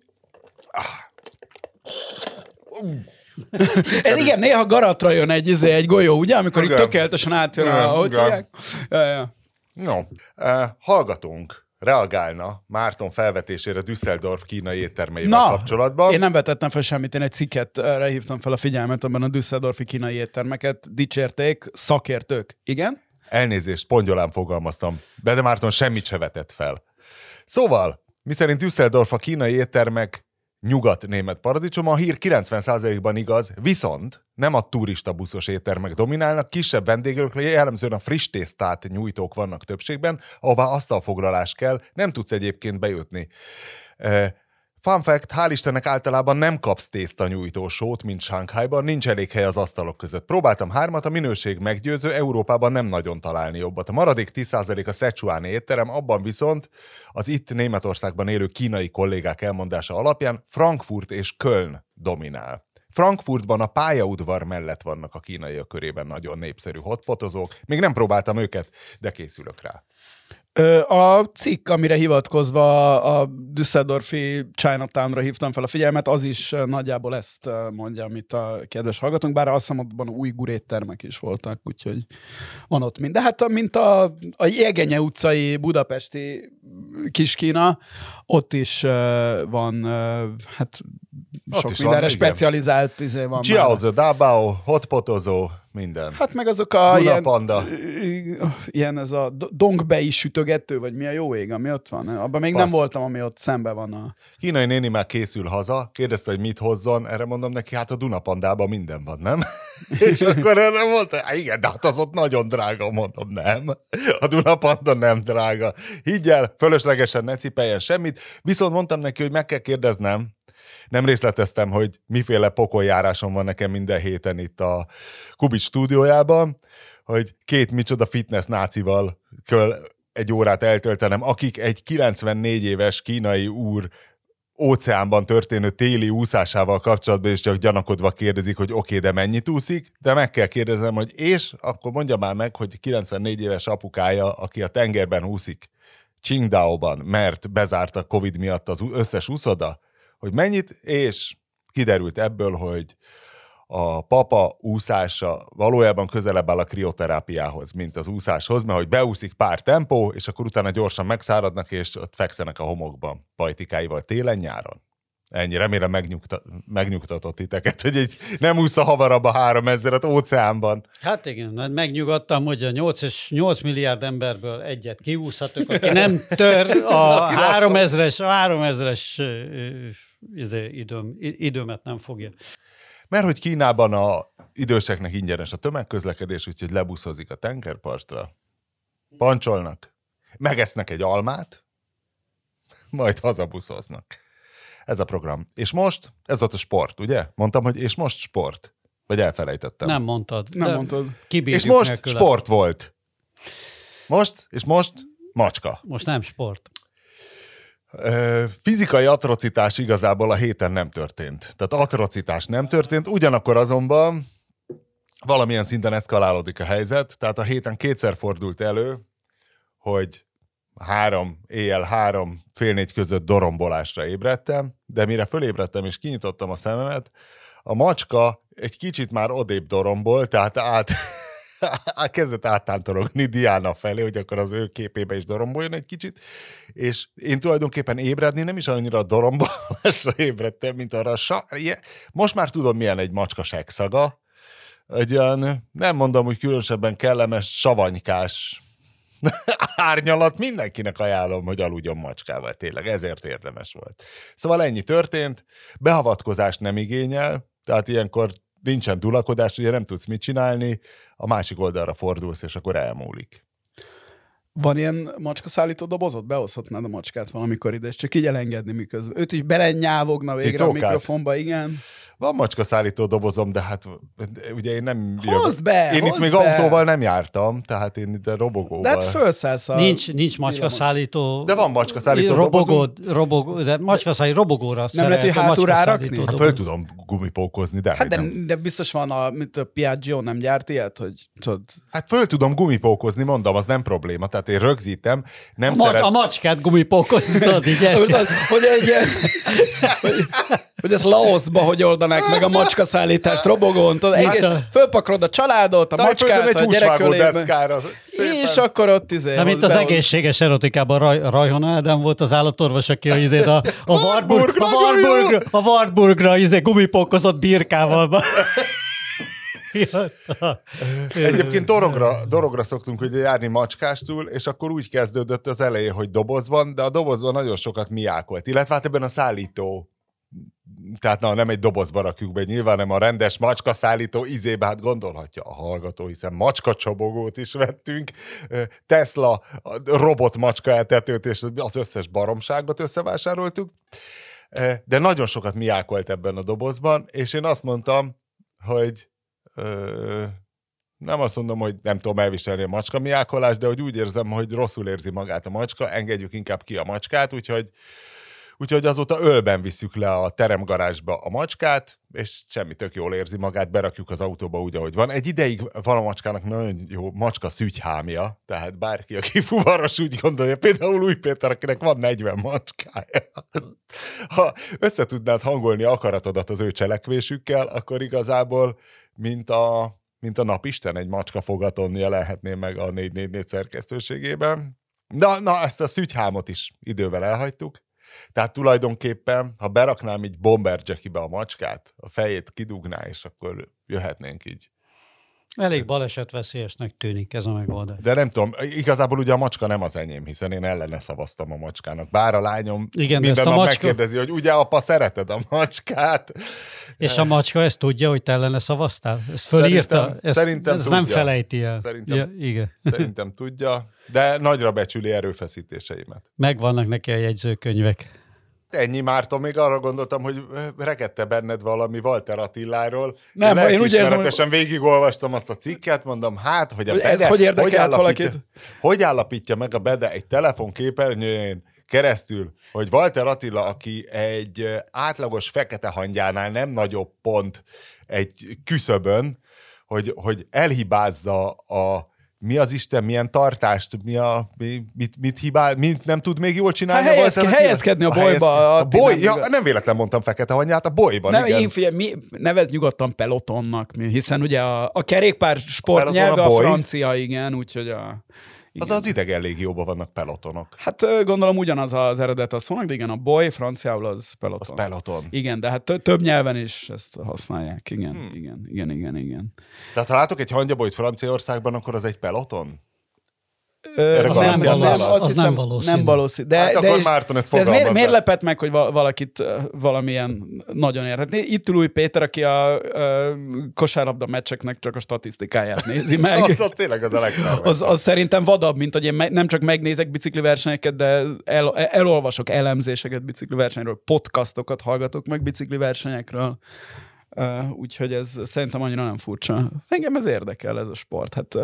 Ez igen, néha garatra jön egy, izé, egy golyó, ugye? Amikor itt Igen. tökéletesen átjön a... Hogy igen. hívják? Ja, ja. No, uh, hallgatónk reagálna Márton felvetésére Düsseldorf kínai éttermeivel Na, kapcsolatban. én nem vetettem fel semmit, én egy cikket hívtam fel a figyelmet, abban a Düsseldorfi kínai éttermeket dicsérték szakértők. Igen? Elnézést, pongyolán fogalmaztam. Bede Márton semmit se vetett fel. Szóval, miszerint Düsseldorf a kínai éttermek nyugat-német paradicsom. A hír 90%-ban igaz, viszont nem a turista buszos éttermek dominálnak, kisebb vendégekről jellemzően a friss tésztát nyújtók vannak többségben, ahová asztalfoglalás kell, nem tudsz egyébként bejutni. Fun fact, hál' Istennek általában nem kapsz tészta nyújtó sót, mint Shanghaiban, nincs elég hely az asztalok között. Próbáltam hármat, a minőség meggyőző, Európában nem nagyon találni jobbat. A maradék 10% a Szechuáni étterem, abban viszont az itt Németországban élő kínai kollégák elmondása alapján Frankfurt és Köln dominál. Frankfurtban a pályaudvar mellett vannak a kínaiak körében nagyon népszerű hotpotozók. Még nem próbáltam őket, de készülök rá. A cikk, amire hivatkozva a Düsseldorfi Chinatownra hívtam fel a figyelmet, az is nagyjából ezt mondja, amit a kedves hallgatónk, bár azt hiszem, abban új guréttermek is voltak, úgyhogy van ott mind. De hát mint a, a Jegenye utcai budapesti Kiskína, ott is van hát sok mindenre specializált izé van. Jiaozi, Dabao, hotpotozó, minden. Hát meg azok a ilyen, ilyen ez a dongbei sütögető, vagy mi a jó ég, ami ott van. Abban még Passz. nem voltam, ami ott szembe van. A... Kínai néni már készül haza, kérdezte, hogy mit hozzon, erre mondom neki, hát a Dunapandában minden van, nem? és akkor erre mondta, hát igen, de hát az ott nagyon drága, mondom, nem. A Dunapanda nem drága. Higgyel, fölöslegesen ne cipeljen semmit, viszont mondtam neki, hogy meg kell kérdeznem, nem részleteztem, hogy miféle pokoljárásom van nekem minden héten itt a Kubit stúdiójában, hogy két micsoda fitness nácival kell egy órát eltöltenem, akik egy 94 éves kínai úr óceánban történő téli úszásával kapcsolatban is csak gyanakodva kérdezik, hogy oké, okay, de mennyit úszik, de meg kell kérdeznem, hogy és? Akkor mondja már meg, hogy 94 éves apukája, aki a tengerben úszik, Qingdao-ban, mert bezárt a Covid miatt az összes úszoda, hogy mennyit, és kiderült ebből, hogy a papa úszása valójában közelebb áll a krioterápiához, mint az úszáshoz, mert hogy beúszik pár tempó, és akkor utána gyorsan megszáradnak, és ott fekszenek a homokban pajtikáival télen-nyáron. Ennyi, remélem megnyugta, megnyugtatott titeket, hogy egy, nem úsz a havarabb a három ezeret óceánban. Hát igen, mert megnyugodtam, hogy a 8, és 8 milliárd emberből egyet kiúszhatok, aki nem tör a három ezres, a három ezres időm, időmet nem fogja. Mert hogy Kínában a időseknek ingyenes a tömegközlekedés, úgyhogy lebuszozik a tengerpartra, pancsolnak, megesznek egy almát, majd hazabuszoznak. Ez a program. És most, ez ott a sport, ugye? Mondtam, hogy és most sport. Vagy elfelejtettem. Nem mondtad. Nem mondtad. És most nélküle. sport volt. Most, és most macska. Most nem sport. Fizikai atrocitás igazából a héten nem történt. Tehát atrocitás nem történt, ugyanakkor azonban valamilyen szinten eszkalálódik a helyzet, tehát a héten kétszer fordult elő, hogy három, éjjel három, fél négy között dorombolásra ébredtem, de mire fölébredtem és kinyitottam a szememet, a macska egy kicsit már odébb dorombol, tehát át, kezdett áttántorogni Diana felé, hogy akkor az ő képébe is doromboljon egy kicsit, és én tulajdonképpen ébredni nem is annyira a dorombolásra ébredtem, mint arra a sa... Most már tudom, milyen egy macska szaga, egy olyan, nem mondom, hogy különösebben kellemes, savanykás árnyalat mindenkinek ajánlom, hogy aludjon macskával, tényleg, ezért érdemes volt. Szóval ennyi történt, beavatkozást nem igényel, tehát ilyenkor nincsen tulakodás, ugye nem tudsz mit csinálni, a másik oldalra fordulsz, és akkor elmúlik. Van ilyen macskaszállító dobozot? Behozhatnád a macskát valamikor ide, és csak így elengedni miközben. Őt is belenyávogna végre Cicókát. a mikrofonba, igen. Van macska szállító dobozom, de hát ugye én nem... Hozd be! Én itt még be. autóval nem jártam, tehát én itt robogóval. De hát fölszállsz a... Nincs, nincs macska szállító... De van macska szállító robogó, robogó, de macska szállító robogóra Nem lehet, hogy hátul rárakni? Hát föl tudom gumipókozni, de... Hát de, de, biztos van a, mint a Piaggio nem gyárt ilyet, hogy tudod... Hát föl tudom gumipókozni, mondom, az nem probléma. Tehát én rögzítem, nem a, szeret... A macskát gumipókozni, tudod, így hogy egy ilyen... hogy, hogy ez Laosba hogy oldanák meg a macska szállítást robogón, tudod, hát a... fölpakrod a családot, a macskát, a gyerekölében. És akkor ott izé... Nem, mint az beol... egészséges erotikában Raj, Rajhon Ádám volt az állatorvos, aki a, izé, a, a, Warburg, a, Warburg, a Warburgra izé, gumipókozott birkával. Egyébként dorogra, dorogra szoktunk ugye járni macskástul, és akkor úgy kezdődött az elején, hogy doboz van, de a dobozban nagyon sokat miákolt. Illetve hát ebben a szállító tehát na, nem egy dobozba rakjuk be, nyilván nem a rendes macska szállító izébe, hát gondolhatja a hallgató, hiszen macska csobogót is vettünk, Tesla robot macska eltetőt, és az összes baromságot összevásároltuk, de nagyon sokat miákolt ebben a dobozban, és én azt mondtam, hogy nem azt mondom, hogy nem tudom elviselni a macska miákolást, de hogy úgy érzem, hogy rosszul érzi magát a macska, engedjük inkább ki a macskát, úgyhogy Úgyhogy azóta ölben visszük le a teremgarázsba a macskát, és semmi tök jól érzi magát, berakjuk az autóba úgy, ahogy van. Egy ideig van a macskának nagyon jó macska szügyhámja, tehát bárki, aki fuvaros úgy gondolja, például Új Péter, akinek van 40 macskája. Ha összetudnád hangolni akaratodat az ő cselekvésükkel, akkor igazából, mint a, mint a napisten egy macska fogatonnia lehetné meg a 444 szerkesztőségében. Na, na, ezt a szügyhámot is idővel elhagytuk, tehát tulajdonképpen, ha beraknám így bomber a macskát, a fejét kidugná, és akkor jöhetnénk így. Elég balesetveszélyesnek tűnik ez a megoldás. De nem tudom, igazából ugye a macska nem az enyém, hiszen én ellene szavaztam a macskának. Bár a lányom Igen, minden nap macska... megkérdezi, hogy ugye apa szereted a macskát? És a macska ezt tudja, hogy te ellene szavaztál? Ezt fölírta? Szerintem, ezt, szerintem ez tudja. nem felejti el. Szerintem, ja, igen. szerintem tudja, de nagyra becsüli erőfeszítéseimet. Megvannak neki a jegyzőkönyvek. Ennyi Márton, még arra gondoltam, hogy rekedte benned valami Walter Attiláról. Nem, én, én úgy érzem, hogy... végigolvastam azt a cikket, mondom, hát, hogy a Ez Bede, hogy érdekelt állapítja, valakit? hogy állapítja meg a Bede egy telefonképernyőjén keresztül, hogy Walter Attila, aki egy átlagos fekete hangyánál nem nagyobb pont egy küszöbön, hogy, hogy elhibázza a mi az Isten, milyen tartást, mi a, mi, mit, mit hibál, mit nem tud még jól csinálni? Hát helyezke, helyezkedni a bolyba. A, a boly, nem, ja, nem véletlen mondtam fekete hanyát, a bolyban, nem, igen. Én figyelj, mi, nevezd nyugodtan pelotonnak, hiszen ugye a, a kerékpár sport A nyelve a, a francia, igen, úgyhogy a... Az Igen. az idegen légióban vannak pelotonok. Hát gondolom ugyanaz az eredet a szónak, de igen, a boy franciául az Az peloton. peloton. Igen, de hát tö- több nyelven is ezt használják. Igen, Hmm. igen, igen, igen, igen. Tehát ha látok egy hangyabolyt Franciaországban, akkor az egy peloton? Ö, Erre az nem, garanciát az, Az hiszem, nem valószínű. Nem valószínű. De, Hát de akkor is- Márton ezt de ez miért, fogalmazza. miért lepett meg, hogy val- valakit valamilyen nagyon ért? Hát itt ül új Péter, aki a ö, kosárlabda meccseknek csak a statisztikáját nézi meg. Azt ott tényleg az a. Az, az szerintem vadabb, mint hogy én me- nem csak megnézek bicikli versenyeket, de el, elolvasok elemzéseket bicikli versenyről, podcastokat hallgatok meg bicikli versenyekről. Uh, úgyhogy ez szerintem annyira nem furcsa. Engem ez érdekel, ez a sport. Hát, uh,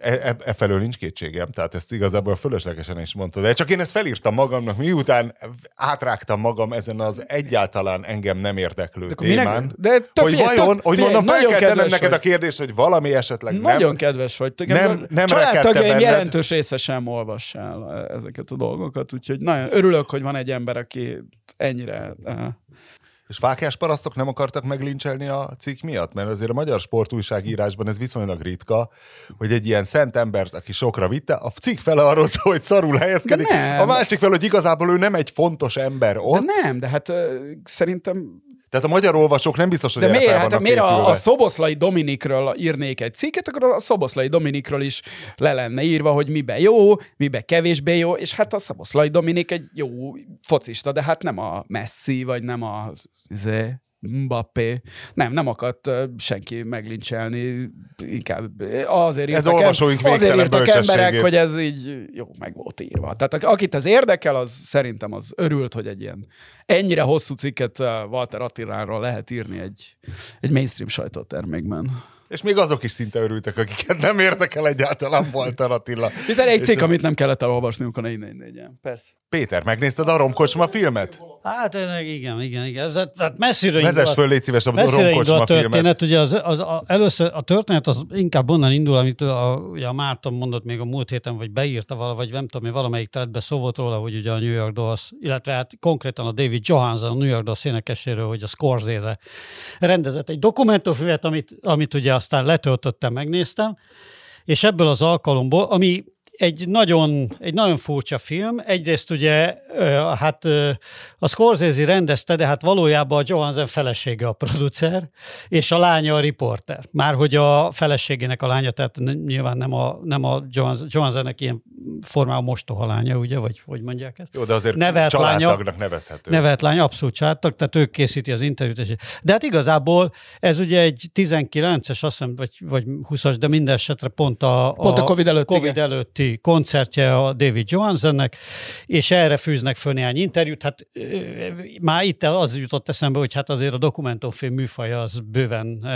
E, e, e nincs kétségem, tehát ezt igazából fölöslegesen is mondtad. De csak én ezt felírtam magamnak, miután átrágtam magam ezen az egyáltalán engem nem érdeklő de minek- témán. De hogy figyelj, vajon, tök- hogy mondom, fel nagyon kell tennem neked a vagy. kérdést, hogy valami esetleg Nagyon nem, kedves vagy. Te nem- a nem családtagjaim jelentős része sem olvass el ezeket a dolgokat, úgyhogy nagyon örülök, hogy van egy ember, aki ennyire uh, És fákás parasztok nem akartak meglincselni a cikk miatt? Mert azért a magyar sportújságírásban ez viszonylag ritka, hogy egy ilyen szent embert, aki sokra vitte, a cikk fele arról szól, hogy szarul helyezkedik, a másik fel, hogy igazából ő nem egy fontos ember ott. De nem, de hát szerintem Tehát a magyar olvasók nem biztos, hogy De erre miért? fel Hát miért a, a Szoboszlai Dominikről írnék egy cikket, akkor a Szoboszlai Dominikről is le lenne írva, hogy miben jó, miben kevésbé jó, és hát a Szoboszlai Dominik egy jó focista, de hát nem a Messi, vagy nem a izé, Mbappé. Nem, nem akart ö, senki meglincselni, inkább azért Ez írtak, olvasóink azért végtelen írtak emberek, hogy ez így jó, meg volt írva. Tehát ak- akit ez érdekel, az szerintem az örült, hogy egy ilyen ennyire hosszú cikket Walter Attiláról lehet írni egy, egy mainstream sajtótermékben. És még azok is szinte örültek, akiket nem érdekel egyáltalán Walter Attila. Hiszen egy cikk, amit nem kellett elolvasniuk a 444-en. Persze. Péter, megnézted a Romkocsma filmet? Hát igen, igen, igen. Ez, tehát messzire Vezess indult- föl, légy szíves, a Romkocsma a filmet. történet, ugye az, az, a, először a történet az inkább onnan indul, amit a, ugye a Márton mondott még a múlt héten, vagy beírta vala, vagy nem tudom, valamelyik teletbe szó volt róla, hogy ugye a New York Dolls, illetve hát konkrétan a David Johansen, a New York Dolls énekeséről, hogy a Scorsese rendezett egy dokumentumfilmet, amit, amit ugye aztán letöltöttem, megnéztem, és ebből az alkalomból, ami egy nagyon, egy nagyon furcsa film. Egyrészt ugye, hát a Scorsese rendezte, de hát valójában a Johansen felesége a producer, és a lánya a riporter. Már hogy a feleségének a lánya, tehát nyilván nem a, nem a Johansennek ilyen formában mostoha lánya, ugye, vagy hogy mondják ezt? Jó, de azért nevelt családtagnak lánya, nevezhető. Nevelt lánya, abszolút családtag, tehát ők készíti az interjút. De hát igazából ez ugye egy 19-es, azt hiszem, vagy, vagy 20-as, de minden esetre pont a, pont a, a COVID, előtti, COVID előtti koncertje a David Johansennek, és erre fűznek föl néhány interjút. Hát már itt az jutott eszembe, hogy hát azért a dokumentumfilm műfaja az bőven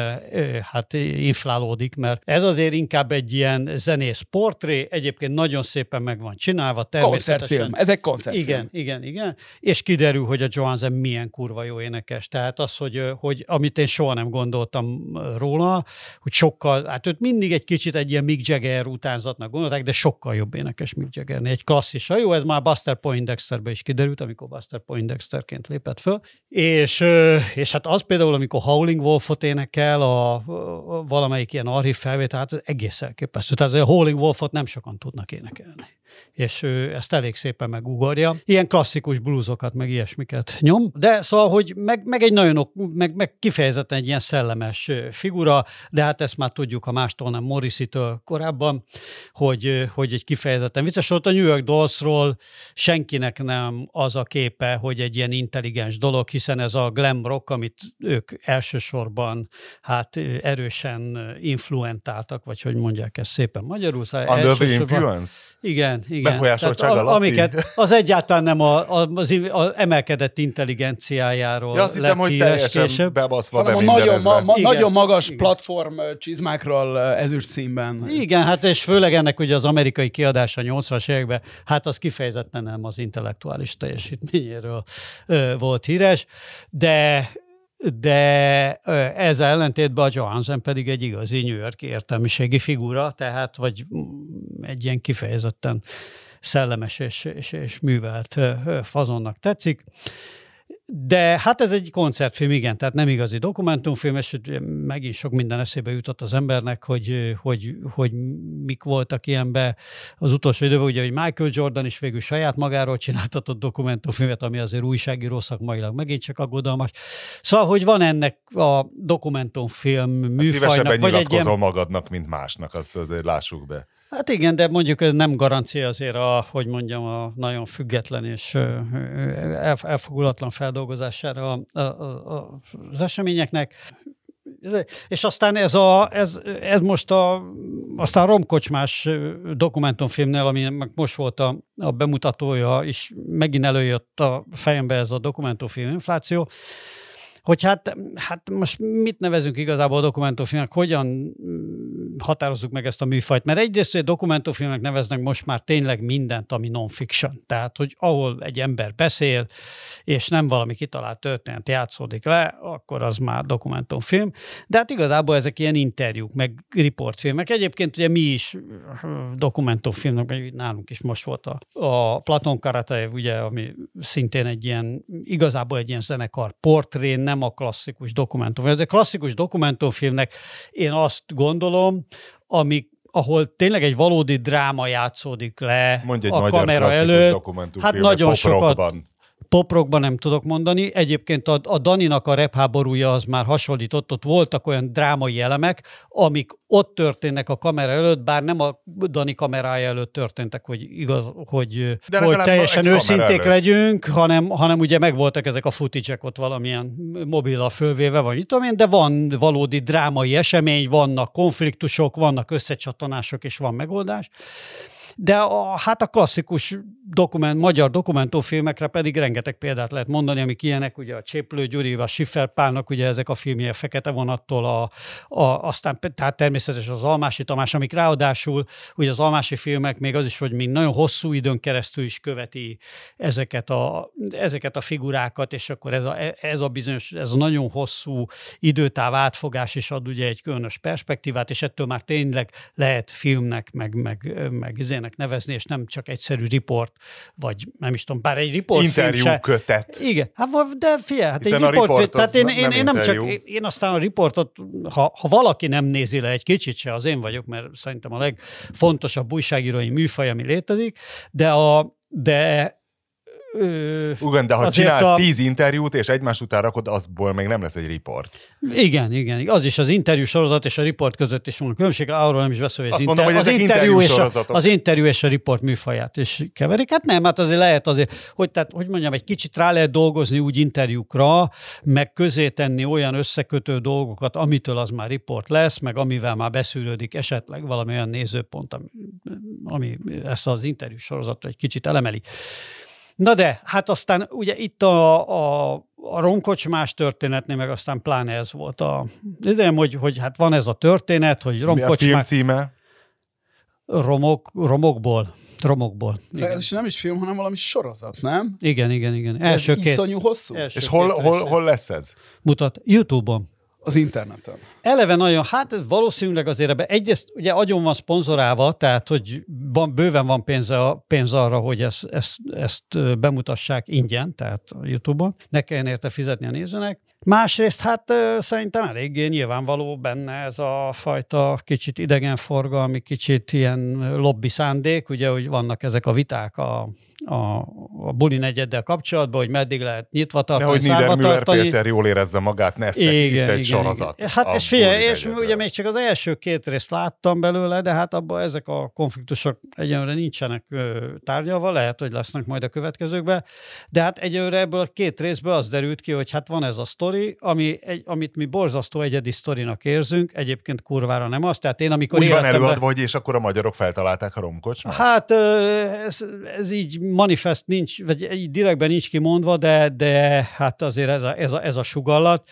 hát inflálódik, mert ez azért inkább egy ilyen zenész portré, egyébként nagyon szépen meg van csinálva. Koncertfilm, ez egy koncertfilm. Igen, igen, igen. És kiderül, hogy a Johansen milyen kurva jó énekes. Tehát az, hogy, hogy amit én soha nem gondoltam róla, hogy sokkal, hát őt mindig egy kicsit egy ilyen Mick Jagger utánzatnak gondolták, de sokkal jobb énekes Mick Jagger. Egy klasszis. Jó, ez már Buster Poindexterbe is kiderült, amikor Buster Poindexterként lépett föl. És, és hát az például, amikor Howling Wolfot énekel, a, a valamelyik ilyen archív felvétel, hát ez egész elképesztő. Tehát a Howling Wolfot nem sokan tudnak énekelni és ő ezt elég szépen megugorja. Ilyen klasszikus blúzokat, meg ilyesmiket nyom. De szóval, hogy meg, meg egy nagyon, meg, meg kifejezetten egy ilyen szellemes figura, de hát ezt már tudjuk, ha mástól nem Morrissey-től korábban, hogy, hogy egy kifejezetten vicces volt. A New York Dollsról senkinek nem az a képe, hogy egy ilyen intelligens dolog, hiszen ez a glam rock, amit ők elsősorban hát erősen influentáltak, vagy hogy mondják ezt szépen magyarul. Szóval Under the influence? Igen, igen. Befolyásoltság alatt. Amiket az egyáltalán nem a, a, az, az emelkedett intelligenciájáról ja, azt hittem, hogy teljesen később. bebaszva, nagyon, ma, ma, nagyon magas igen. platform csizmákról ezüst színben. Igen, hát és főleg ennek ugye az amerikai kiadása 80-as években, hát az kifejezetten nem az intellektuális teljesítményéről volt híres, de de ezzel ellentétben a Johansen pedig egy igazi New York értelmiségi figura, tehát vagy egy ilyen kifejezetten szellemes és, és, és művelt fazonnak tetszik. De hát ez egy koncertfilm, igen, tehát nem igazi dokumentumfilm, és megint sok minden eszébe jutott az embernek, hogy, hogy, hogy mik voltak ilyenbe az utolsó időben, ugye, hogy Michael Jordan is végül saját magáról csináltatott dokumentumfilmet, ami azért újságíró szakmailag megint csak aggodalmas. Szóval, hogy van ennek a dokumentumfilm műfajnak. Hát szívesebben vagy egy ilyen... magadnak, mint másnak, azt azért lássuk be. Hát igen, de mondjuk ez nem garancia azért a, hogy mondjam, a nagyon független és elfogulatlan feldolgozására az eseményeknek. És aztán ez, a, ez, ez most a, aztán a romkocsmás dokumentumfilmnél, ami most volt a, a bemutatója, és megint előjött a fejembe ez a dokumentumfilm infláció, hogy hát, hát most mit nevezünk igazából a dokumentumfilmnek, hogyan határozzuk meg ezt a műfajt. Mert egyrészt, a dokumentumfilmnek neveznek most már tényleg mindent, ami non-fiction. Tehát, hogy ahol egy ember beszél, és nem valami kitalált történet játszódik le, akkor az már dokumentumfilm. De hát igazából ezek ilyen interjúk, meg riportfilmek. Egyébként ugye mi is dokumentumfilmnek, nálunk is most volt a, a Platon Karate, ugye, ami szintén egy ilyen, igazából egy ilyen zenekar portré, nem a klasszikus dokumentumfilm. a klasszikus dokumentumfilmnek én azt gondolom, ami ahol tényleg egy valódi dráma játszódik le Mondj egy a kamera előtt. Hát nagyon sokat, poprokban nem tudok mondani. Egyébként a, a Daninak a repháborúja az már hasonlított, ott voltak olyan drámai elemek, amik ott történnek a kamera előtt, bár nem a Dani kamerája előtt történtek, hogy, igaz, hogy, De hogy teljesen őszinték legyünk, hanem, hanem ugye megvoltak ezek a footage ott valamilyen mobila fölvéve, vagy mit tudom én, de van valódi drámai esemény, vannak konfliktusok, vannak összecsatanások, és van megoldás. De a, hát a klasszikus dokument, magyar dokumentumfilmekre pedig rengeteg példát lehet mondani, amik ilyenek, ugye a Cséplő Gyuri, a Schiffer Pálnak, ugye ezek a filmje, Fekete vonattól, a, a, aztán tehát természetesen az Almási Tamás, amik ráadásul, ugye az Almási filmek még az is, hogy még nagyon hosszú időn keresztül is követi ezeket a, ezeket a figurákat, és akkor ez a, ez a bizonyos, ez a nagyon hosszú időtáv átfogás is ad ugye egy különös perspektívát, és ettől már tényleg lehet filmnek, meg, meg, meg cikknek nevezni, és nem csak egyszerű riport, vagy nem is tudom, bár egy riport Interjú se, kötet. Igen, hát de figyelj, hát Hiszen egy a riport, riport tehát az én, nem én, én nem csak, interjú. én, én aztán a riportot, ha, ha valaki nem nézi le egy kicsit se, az én vagyok, mert szerintem a legfontosabb újságírói műfaj, ami létezik, de a, de ö, Igen, de ha csinálsz a- tíz interjút, és egymás után rakod, azból még nem lesz egy riport. Igen, igen. Az is az interjú sorozat és a riport között is van különbség, arról nem is beszél, hogy az, Azt mondom, hogy az interjú interjú és a, az interjú és a riport műfaját is keverik. Hát nem, hát azért lehet azért, hogy, tehát, hogy mondjam, egy kicsit rá lehet dolgozni úgy interjúkra, meg közé tenni olyan összekötő dolgokat, amitől az már riport lesz, meg amivel már beszűrődik esetleg valami olyan nézőpont, ami, ami ezt az interjú sorozatot egy kicsit elemeli. Na de, hát aztán ugye itt a, a, a ronkocsmás történetnél, meg aztán pláne ez volt a idején, hogy, hogy hát van ez a történet, hogy Mi a film címe? romok, romokból. Romokból. De ez is nem is film, hanem valami sorozat, nem? Igen, igen, igen. Első ez két, iszonyú hosszú? első És hol, hol, hol lesz ez? mutat? YouTube-on. Az interneten. Eleve nagyon, hát valószínűleg azért ebbe egyrészt ugye agyon van szponzorálva, tehát hogy van, bőven van pénze, pénz arra, hogy ezt, ezt, ezt bemutassák ingyen, tehát a YouTube-on, ne kelljen érte fizetni a nézőnek. Másrészt hát szerintem eléggé nyilvánvaló benne ez a fajta kicsit idegenforgalmi, kicsit ilyen lobby szándék, ugye, hogy vannak ezek a viták a, a, a buli negyeddel kapcsolatban, hogy meddig lehet nyitva tartani, Nehogy Niedermüller. Péter jól érezze magát, Nesztek itt egy sorozat. Hát a és figyelj, és ugye még csak az első két részt láttam belőle, de hát abban ezek a konfliktusok egyenlőre nincsenek ö, tárgyalva, lehet, hogy lesznek majd a következőkben, de hát egyenlőre ebből a két részből az derült ki, hogy hát van ez a sztori, ami egy, amit mi borzasztó egyedi sztorinak érzünk, egyébként kurvára nem az, tehát én amikor Úgy van előadva, hogy és akkor a magyarok feltalálták a romkocsmát? Hát ö, ez, ez így manifest nincs, vagy direktben nincs kimondva, de, de hát azért ez a, ez, a, ez a sugallat.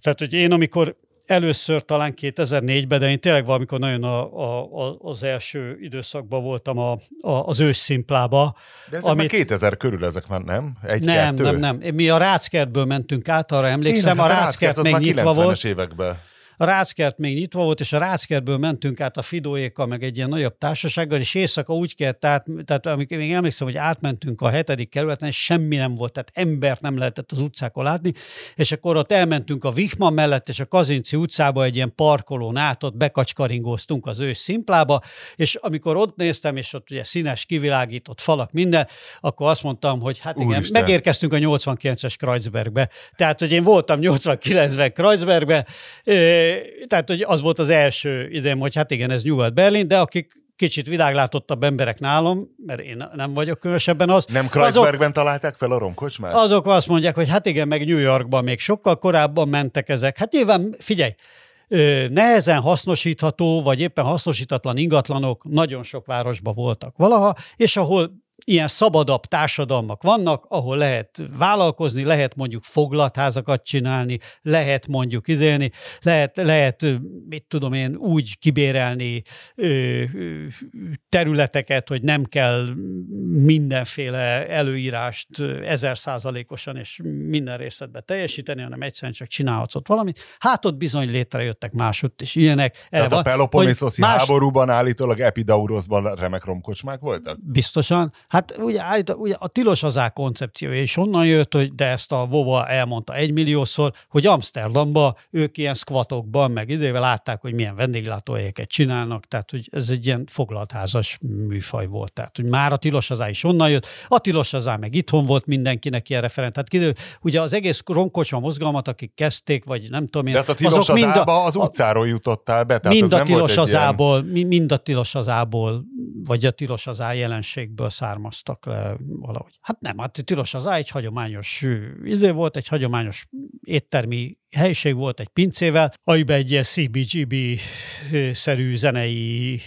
Tehát, hogy én amikor először talán 2004-ben, de én tényleg valamikor nagyon a, a, a, az első időszakban voltam a, a, az ősszimplába. De ezek amit- már 2000 körül, ezek már nem? Egy, Nem, kettő? nem, nem. Mi a Ráckertből mentünk át, arra emlékszem, Tényleg, a hát Ráckert az még nyitva 90-es volt. években. A Ráckert még nyitva volt, és a Ráckertből mentünk át a Fidóékkal, meg egy ilyen nagyobb társasággal, és éjszaka úgy kellett át, tehát amikor még emlékszem, hogy átmentünk a hetedik kerületen, és semmi nem volt, tehát embert nem lehetett az utcákon látni, és akkor ott elmentünk a Vihma mellett, és a Kazinci utcába egy ilyen parkolón át, ott bekacskaringóztunk az ős szimplába, és amikor ott néztem, és ott ugye színes, kivilágított falak, minden, akkor azt mondtam, hogy hát igen, Úristen. megérkeztünk a 89-es Kreuzbergbe. Tehát, hogy én voltam 89-ben Kreuzbergbe, tehát, hogy az volt az első idém, hogy hát igen, ez Nyugat-Berlin, de akik kicsit világlátottabb emberek nálam, mert én nem vagyok különösebben az. Nem azok, Kreuzbergben találták fel a romkocsmát? azok azt mondják, hogy hát igen, meg New Yorkban még sokkal korábban mentek ezek. Hát nyilván, figyelj, nehezen hasznosítható, vagy éppen hasznosítatlan ingatlanok nagyon sok városban voltak valaha, és ahol ilyen szabadabb társadalmak vannak, ahol lehet vállalkozni, lehet mondjuk foglatházakat csinálni, lehet mondjuk izélni, lehet, lehet mit tudom én, úgy kibérelni ö, ö, területeket, hogy nem kell mindenféle előírást ezer százalékosan és minden részletben teljesíteni, hanem egyszerűen csak csinálhatsz ott valamit. Hát ott bizony létrejöttek másutt is ilyenek. Tehát a Peloponnesoszi más- háborúban állítólag Epidauroszban remek romkocsmák voltak? Biztosan. Hát ugye, állít- ugye a tilos az á koncepciója is onnan jött, hogy de ezt a Vova elmondta egymilliószor, hogy Amsterdamba ők ilyen squatokban, meg idével látták, hogy milyen vendéglátóhelyeket csinálnak, tehát hogy ez egy ilyen foglaltházas műfaj volt. Tehát, hogy már a tilos az is onnan jött, a tilos az meg itthon volt mindenkinek ilyen referent. Tehát kiderül, ugye az egész ronkocsma mozgalmat, akik kezdték, vagy nem tudom én, De hát a tilos azok az mind a- az utcáról jutottál be, tehát mind a nem volt tilos az ából, mi- mind a tilos az ából, vagy a tilos az á jelenségből származtak le valahogy. Hát nem, hát tilos az egy hagyományos izé volt, egy hagyományos éttermi helység volt egy pincével, amiben egy ilyen CBGB-szerű zenei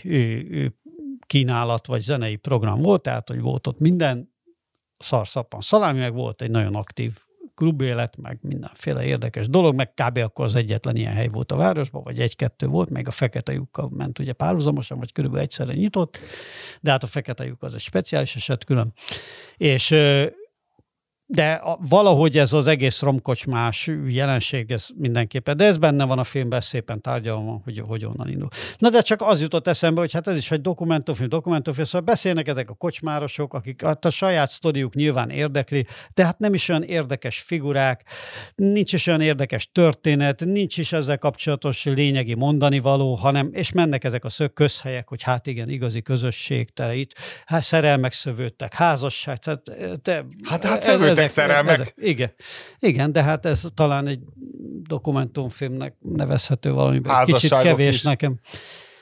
kínálat, vagy zenei program volt, tehát hogy volt ott minden szarszappan szalámi, meg volt egy nagyon aktív klubélet, meg mindenféle érdekes dolog, meg kb. akkor az egyetlen ilyen hely volt a városban, vagy egy-kettő volt, meg a fekete lyukkal ment ugye párhuzamosan, vagy körülbelül egyszerre nyitott, de hát a fekete lyuk az egy speciális eset külön. És de valahogy ez az egész romkocsmás jelenség, ez mindenképpen, de ez benne van a filmben, szépen tárgyalva, hogy, hogy onnan indul. Na de csak az jutott eszembe, hogy hát ez is egy dokumentumfilm, dokumentumfilm, szóval beszélnek ezek a kocsmárosok, akik hát a saját sztoriuk nyilván érdekli, de hát nem is olyan érdekes figurák, nincs is olyan érdekes történet, nincs is ezzel kapcsolatos lényegi mondani való, hanem, és mennek ezek a szök közhelyek, hogy hát igen, igazi közösség, te itt, hát szerelmek szövődtek, házasság, tehát te, Hát, hát szövődtek szerelmek. ezek, igen, igen, de hát ez talán egy dokumentumfilmnek nevezhető valami, egy kicsit kevés is. nekem.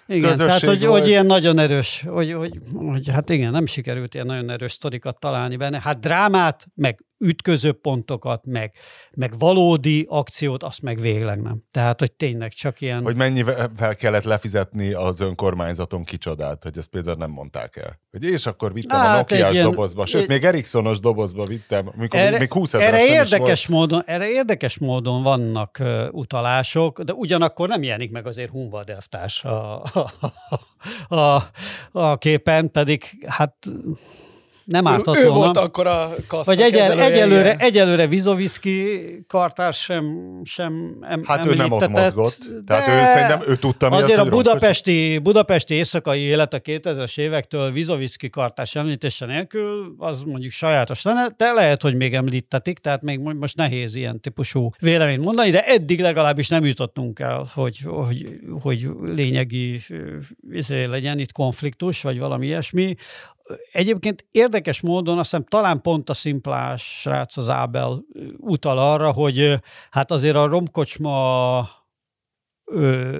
Igen, tehát Közösség hogy, volt. hogy ilyen nagyon erős, hogy, hogy, hogy hát igen, nem sikerült ilyen nagyon erős sztorikat találni benne. Hát drámát, meg ütköző pontokat, meg, meg valódi akciót, azt meg végleg nem. Tehát, hogy tényleg csak ilyen... Hogy mennyivel kellett lefizetni az önkormányzaton kicsodát, hogy ezt például nem mondták el. Hogy és akkor vittem Hát a Nokia-s ilyen- dobozba, sőt, még Ericssonos dobozba vittem, amikor erre, még 20 erre ezeres is érdekes, volt. módon, erre érdekes módon vannak uh, utalások, de ugyanakkor nem jelenik meg azért elvtárs a, a, a, a képen, pedig hát nem ártott ő, ő volna. volt akkor a kassza Vagy egyel, egyelőre, egyelőre Vizovicki kartárs sem, sem em, Hát ő nem ott mozgott. Tehát ő szerintem ő tudta, mi az, Azért hogy a budapesti, budapesti éjszakai élet a 2000-es évektől Vizovicki kartárs említése nélkül, az mondjuk sajátos lenne, de lehet, hogy még említetik, tehát még mo- most nehéz ilyen típusú véleményt mondani, de eddig legalábbis nem jutottunk el, hogy, hogy, hogy lényegi izé legyen itt konfliktus, vagy valami ilyesmi. Egyébként érdekes módon azt hiszem talán pont a szimplás srác az Ábel utal arra, hogy hát azért a romkocsma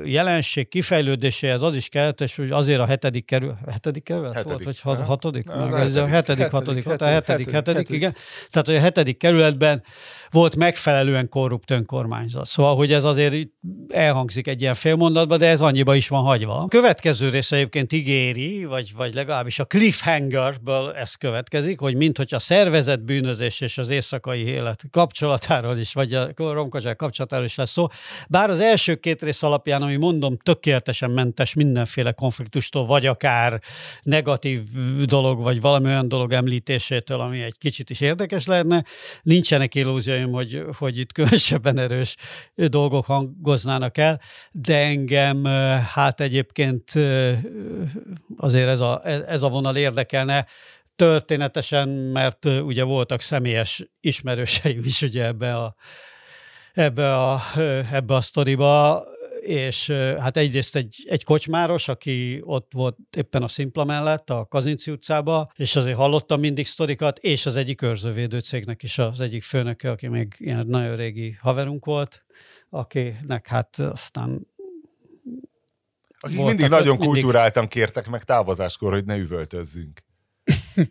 jelenség kifejlődéséhez az is kellett, és hogy azért a hetedik kerül, hetedik volt, Hetedik. vagy hat, hatodik? Na, ez a hetedik. hetedik, hatodik, Hetedik, a hetedik, hetedik, igen. Tehát, hogy a hetedik kerületben volt megfelelően korrupt önkormányzat. Szóval, hogy ez azért elhangzik egy ilyen félmondatban, de ez annyiba is van hagyva. A következő rész egyébként ígéri, vagy, vagy legalábbis a cliffhangerből ez következik, hogy mint hogy a szervezett bűnözés és az éjszakai élet kapcsolatáról is, vagy a romkocsák kapcsolatáról is lesz szó. Bár az első két rész alapján, ami mondom, tökéletesen mentes mindenféle konfliktustól, vagy akár negatív dolog, vagy valami olyan dolog említésétől, ami egy kicsit is érdekes lehetne. Nincsenek illúzióim, hogy, hogy itt különösebben erős dolgok hangoznának el, de engem hát egyébként azért ez a, ez a vonal érdekelne, történetesen, mert ugye voltak személyes ismerőseim is ugye ebbe a, ebbe a, ebbe a sztoriba, és hát egyrészt egy, egy kocsmáros, aki ott volt éppen a Szimpla mellett, a Kazinci utcába, és azért hallottam mindig sztorikat, és az egyik őrzővédő cégnek is az egyik főnöke, aki még ilyen nagyon régi haverunk volt, akinek hát aztán Akik voltak mindig nagyon mindig- kulturáltan kértek meg távozáskor, hogy ne üvöltözzünk.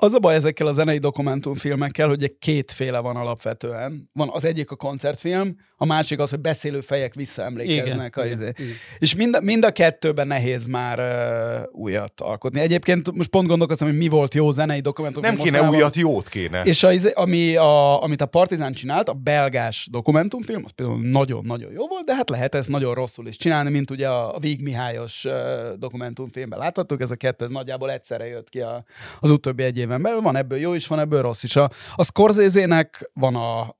Az a baj ezekkel a zenei dokumentumfilmekkel, hogy ugye kétféle van alapvetően. Van az egyik a koncertfilm, a másik az, hogy beszélő fejek visszaemlékeznek. a, igen, izé. igen. És mind, mind a kettőben nehéz már uh, újat alkotni. Egyébként most pont gondolkoztam, hogy mi volt jó zenei dokumentumfilm. Nem kéne mostanában. újat, jót kéne. És a, izé- ami a, amit a Partizán csinált, a belgás dokumentumfilm, az például nagyon-nagyon jó volt, de hát lehet ezt nagyon rosszul is csinálni, mint ugye a, a Víg Mihályos uh, dokumentumfilmben láthattuk, ez a kettő ez nagyjából egyszerre jött ki a, az utóbbi egy éven belül. Van ebből jó is, van ebből rossz is. A, a Scorsese-nek van a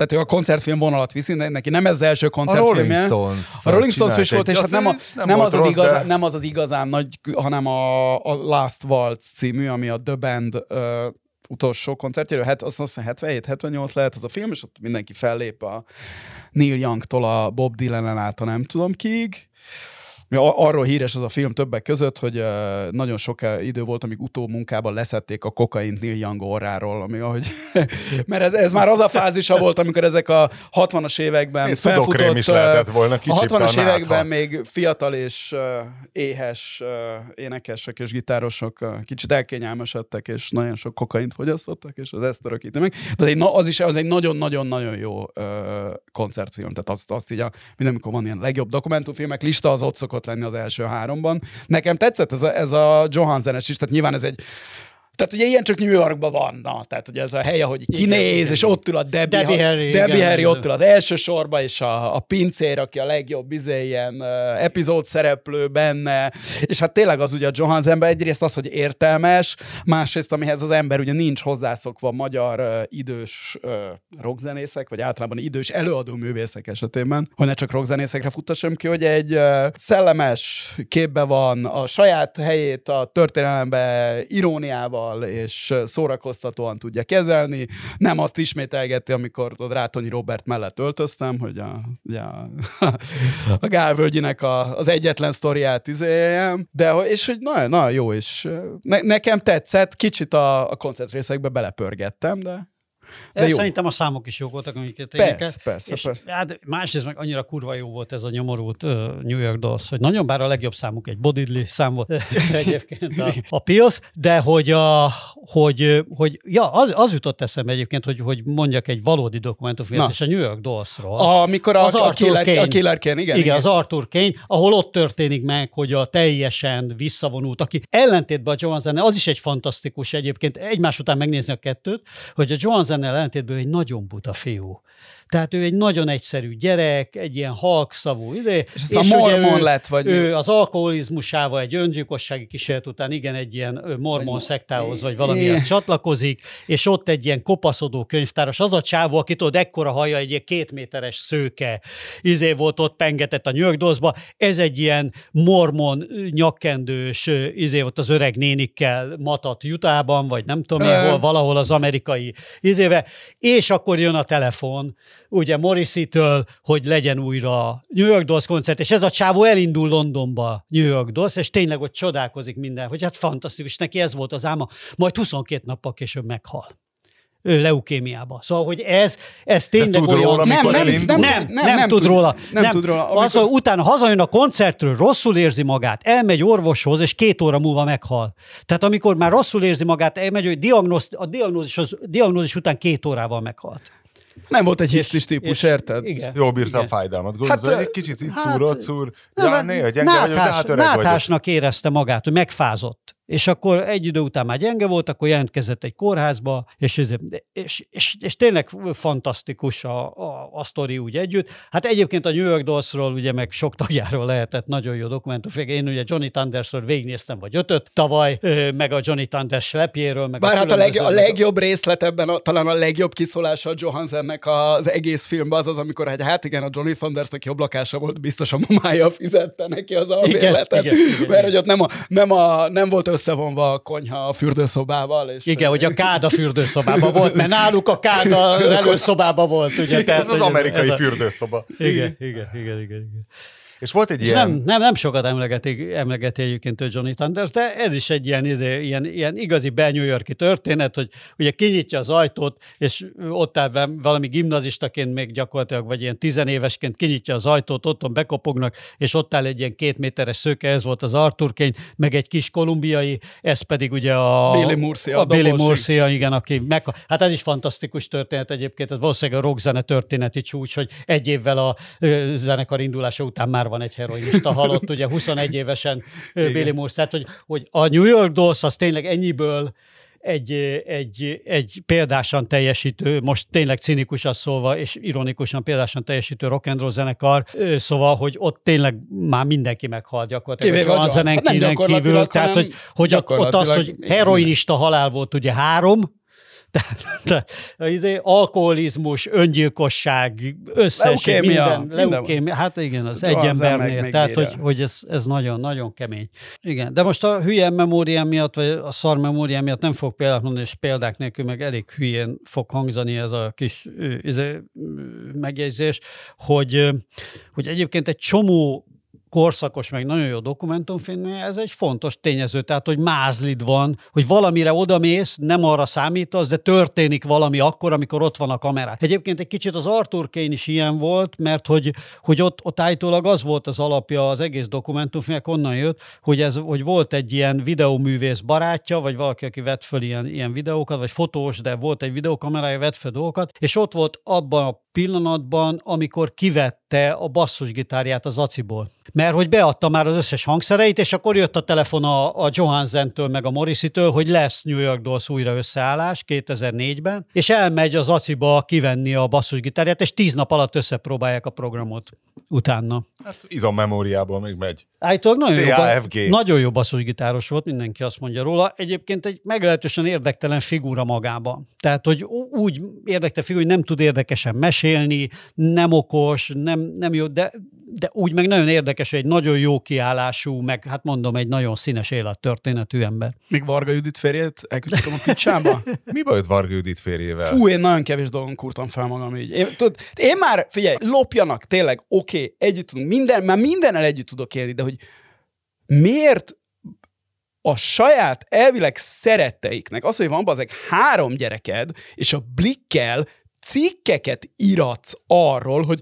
tehát ő a koncertfilm vonalat viszi, neki nem ez az első a koncertfilmje. Rolling Stones. A Rolling Stones is volt, és hát nem, a, nem, az az rossz, igazán, de- nem az az igazán nagy, hanem a, a Last Waltz című, ami a The Band uh, utolsó koncertjéről, hát azt azt hiszem 77-78 lehet az a film, és ott mindenki fellép a Neil Young-tól a Bob Dylan-en át a nem tudom kiig. Mi Arról híres az a film többek között, hogy nagyon sok idő volt, amíg utómunkában leszették a kokaint Neil Young orráról, ami ahogy, mert ez, ez már az a fázisa volt, amikor ezek a 60-as években Még szudokrém is lehetett volna, a kicsipte 60-as a években még fiatal és éhes énekesek és gitárosok kicsit elkényelmesedtek, és nagyon sok kokaint fogyasztottak, és az ezt örökíti meg. De egy, az is az egy nagyon-nagyon-nagyon jó koncertfilm. Tehát azt, azt így, a, mint amikor van ilyen legjobb dokumentumfilmek lista, az ott szokott lenni az első háromban. Nekem tetszett ez a, ez a Johansenes is, tehát nyilván ez egy Tehát ugye ilyen csak New Yorkban van, na, tehát ugye ez a hely, ahogy kinéz, igen, és igen. ott ül a Debbie, Debbie ha- Harry, Debbie igen, Harry igen. ott ül az első sorba, és a, a pincér, aki a legjobb izé, ilyen uh, epizód szereplő benne, és hát tényleg az ugye a Johansenben egyrészt az, hogy értelmes, másrészt, amihez az ember ugye nincs hozzászokva magyar uh, idős uh, rockzenészek, vagy általában idős előadó művészek esetében, hogy ne csak rockzenészekre futtassam ki, hogy egy uh, szellemes képbe van a saját helyét a történelembe iróniával és uh, szórakoztatóan tudja kezelni, nem azt ismételgeti, amikor Rátonyi Robert mellett öltöztem, hogy a, a, a Gálvölgyinek a, az egyetlen sztoriát izéljem, de és hogy nagyon, nagyon jó, és ne, nekem tetszett, kicsit a, a koncertrészekbe belepörgettem, de de jó. Szerintem a számok is jók voltak, amiket Persze, énekel. persze, és persze. Hát másrészt meg annyira kurva jó volt ez a nyomorult uh, New York Dolls, hogy nagyon bár a legjobb számuk egy Bodidli szám volt egyébként a, a Pios, de hogy, a, hogy, hogy ja, az, az jutott eszembe egyébként, hogy, hogy mondjak egy valódi dokumentumfilmet, és a New York Dolls-ról. Amikor a, Az a, Arthur Killer, Kane. a Killer Kane, igen, Igen, igen. az Arthur Kane, ahol ott történik meg, hogy a teljesen visszavonult, aki ellentétben a Johansen, az is egy fantasztikus egyébként, egymás után megnézni a kettőt, hogy a Johansen ellentétben egy nagyon buta fiú. Tehát ő egy nagyon egyszerű gyerek, egy ilyen halkszavú ide. És aztán mormon ő, lett, vagy mi? ő az alkoholizmusával egy öngyilkossági kísérlet után igen, egy ilyen mormon Vagy- szektához, vagy valamihez csatlakozik, és ott egy ilyen kopaszodó könyvtáros, az a csávó, aki tudod, ekkora haja, egy ilyen két méteres szőke, izé volt ott pengetett a Dollsba, ez egy ilyen mormon nyakkendős, izé volt az öreg nénikkel matat Utahban, vagy nem tudom én, hol, valahol az amerikai izébe, és akkor jön a telefon, ugye Morrissey-től, hogy legyen újra New York Dolls koncert, és ez a csávó elindul Londonba New York Dolls, és tényleg ott csodálkozik minden, hogy hát fantasztikus, neki ez volt az álma, majd 22 nappal később meghal. Leukémiába. Szóval, hogy ez, ez tényleg tud olyan... róla, nem, nem, nem, nem, nem, nem, tud róla. nem tud róla. Az, Amikor- hogy utána hazajön a koncertről, rosszul érzi magát, elmegy orvoshoz, és két óra múlva meghal. Tehát amikor már rosszul érzi magát, elmegy, hogy diagnóz, a diagnózis, az, diagnózis után két órával meghalt. Nem volt egy hisztis típus, érted? Igen. Jól bírta a Igen. fájdalmat. Gondolod, Hát, egy kicsit itt hát, szúr, ott szúr. Nem, Ja, néha gyenge vagyok, de nátás, hát öreg vagyok. nátásnak érezte magát, hogy megfázott. És akkor egy idő után már gyenge volt, akkor jelentkezett egy kórházba, és, és, és, és tényleg fantasztikus a, a, a sztori úgy együtt. Hát egyébként a New York Dollsról ugye meg sok tagjáról lehetett nagyon jó dokumentum. Én ugye Johnny Thundersről végignéztem, vagy ötöt tavaly, meg a Johnny Thunders lepjéről, meg Bár hát a, leg, a legjobb részlet ebben, a, talán a legjobb kiszólása a Johansennek az egész filmben az az, amikor hát, hát igen, a Johnny Thundersnek jobb lakása volt, biztos a mamája fizette neki az albérletet, mert igen. hogy ott nem, a, nem, a, nem volt összevonva a konyha a fürdőszobával. És Igen, hogy a kád a fürdőszobában volt, mert náluk a kád az előszobában volt. Ugye, tehát, Ez az hogy amerikai ez a- fürdőszoba. Igen, igen, igen, igen, igen. És volt egy És ilyen... nem, nem, nem sokat emlegeti, emlegeti egyébként ő Johnny Thunders, de ez is egy ilyen, izé, ilyen, ilyen igazi be New Yorki történet, hogy ugye kinyitja az ajtót, és ott áll valami gimnazistaként még gyakorlatilag, vagy ilyen tizenévesként kinyitja az ajtót, otthon bekopognak, és ott áll egy ilyen két méteres szöke, ez volt az Arthur Kane, meg egy kis kolumbiai, ez pedig ugye a... Billy Murcia, a a Billy. Murcia, igen, aki meg... Hát ez is fantasztikus történet egyébként, ez valószínűleg a rockzene történeti csúcs, hogy egy évvel a zenekar indulása után már van egy heroinista halott, ugye 21 évesen Billy Murcia, tehát hogy, hogy a New York Dolls az tényleg ennyiből egy, egy, egy példásan teljesítő, most tényleg cinikusan szólva, és ironikusan példásan teljesítő rock and roll zenekar, szóval, hogy ott tényleg már mindenki meghalt gyakorlatilag. Kivéve a Zenen hát kívül, tehát, hogy, hogy ott, az, hogy heroinista halál volt ugye három, tehát te, izé, alkoholizmus, öngyilkosság, összesség, Leukémia, minden, minden leukémia, hát igen, az egy embernél, tehát hogy, hogy ez, ez nagyon-nagyon kemény. Igen, de most a hülye memóriám miatt, vagy a szar memóriám miatt nem fog példát mondani, és példák nélkül meg elég hülyén fog hangzani ez a kis ö, izé, ö, megjegyzés, hogy, hogy egyébként egy csomó korszakos, meg nagyon jó dokumentumfilm, ez egy fontos tényező, tehát, hogy mázlid van, hogy valamire odamész, nem arra számítasz, de történik valami akkor, amikor ott van a kamera. Egyébként egy kicsit az Arthur Kane is ilyen volt, mert hogy, hogy ott, ott állítólag az volt az alapja az egész dokumentumfilmnek, onnan jött, hogy, ez, hogy volt egy ilyen videóművész barátja, vagy valaki, aki vett föl ilyen, ilyen videókat, vagy fotós, de volt egy videókamerája, vett föl dolgokat, és ott volt abban a pillanatban, amikor kivette a basszusgitárját az aciból. Mert hogy beadta már az összes hangszereit, és akkor jött a telefon a, a Johansen-től meg a Morrissey-től, hogy lesz New York Dolls újra összeállás 2004-ben, és elmegy az aciba kivenni a basszusgitárját, és tíz nap alatt összepróbálják a programot utána. Hát izommemóriából még megy. Állítólag nagyon jó, CAFG. nagyon jó basszusgitáros volt, mindenki azt mondja róla. Egyébként egy meglehetősen érdektelen figura magába. Tehát, hogy úgy érdektelen figura, hogy nem tud érdekesen mesélni, nem okos, nem, nem jó, de, de úgy meg nagyon érdekes, egy nagyon jó kiállású, meg hát mondom, egy nagyon színes élettörténetű ember. Még Varga Judit férjét elküldtem a picsába? Mi bajod Varga Judit férjével? Fú, én nagyon kevés dolgon kurtam fel magam így. Én, tud, én már, figyelj, lopjanak, tényleg, oké, okay, együtt tudunk, minden, már mindennel együtt tudok élni, de hogy miért a saját elvileg szeretteiknek, az, hogy van bazeg három gyereked, és a blikkel cikkeket iratsz arról, hogy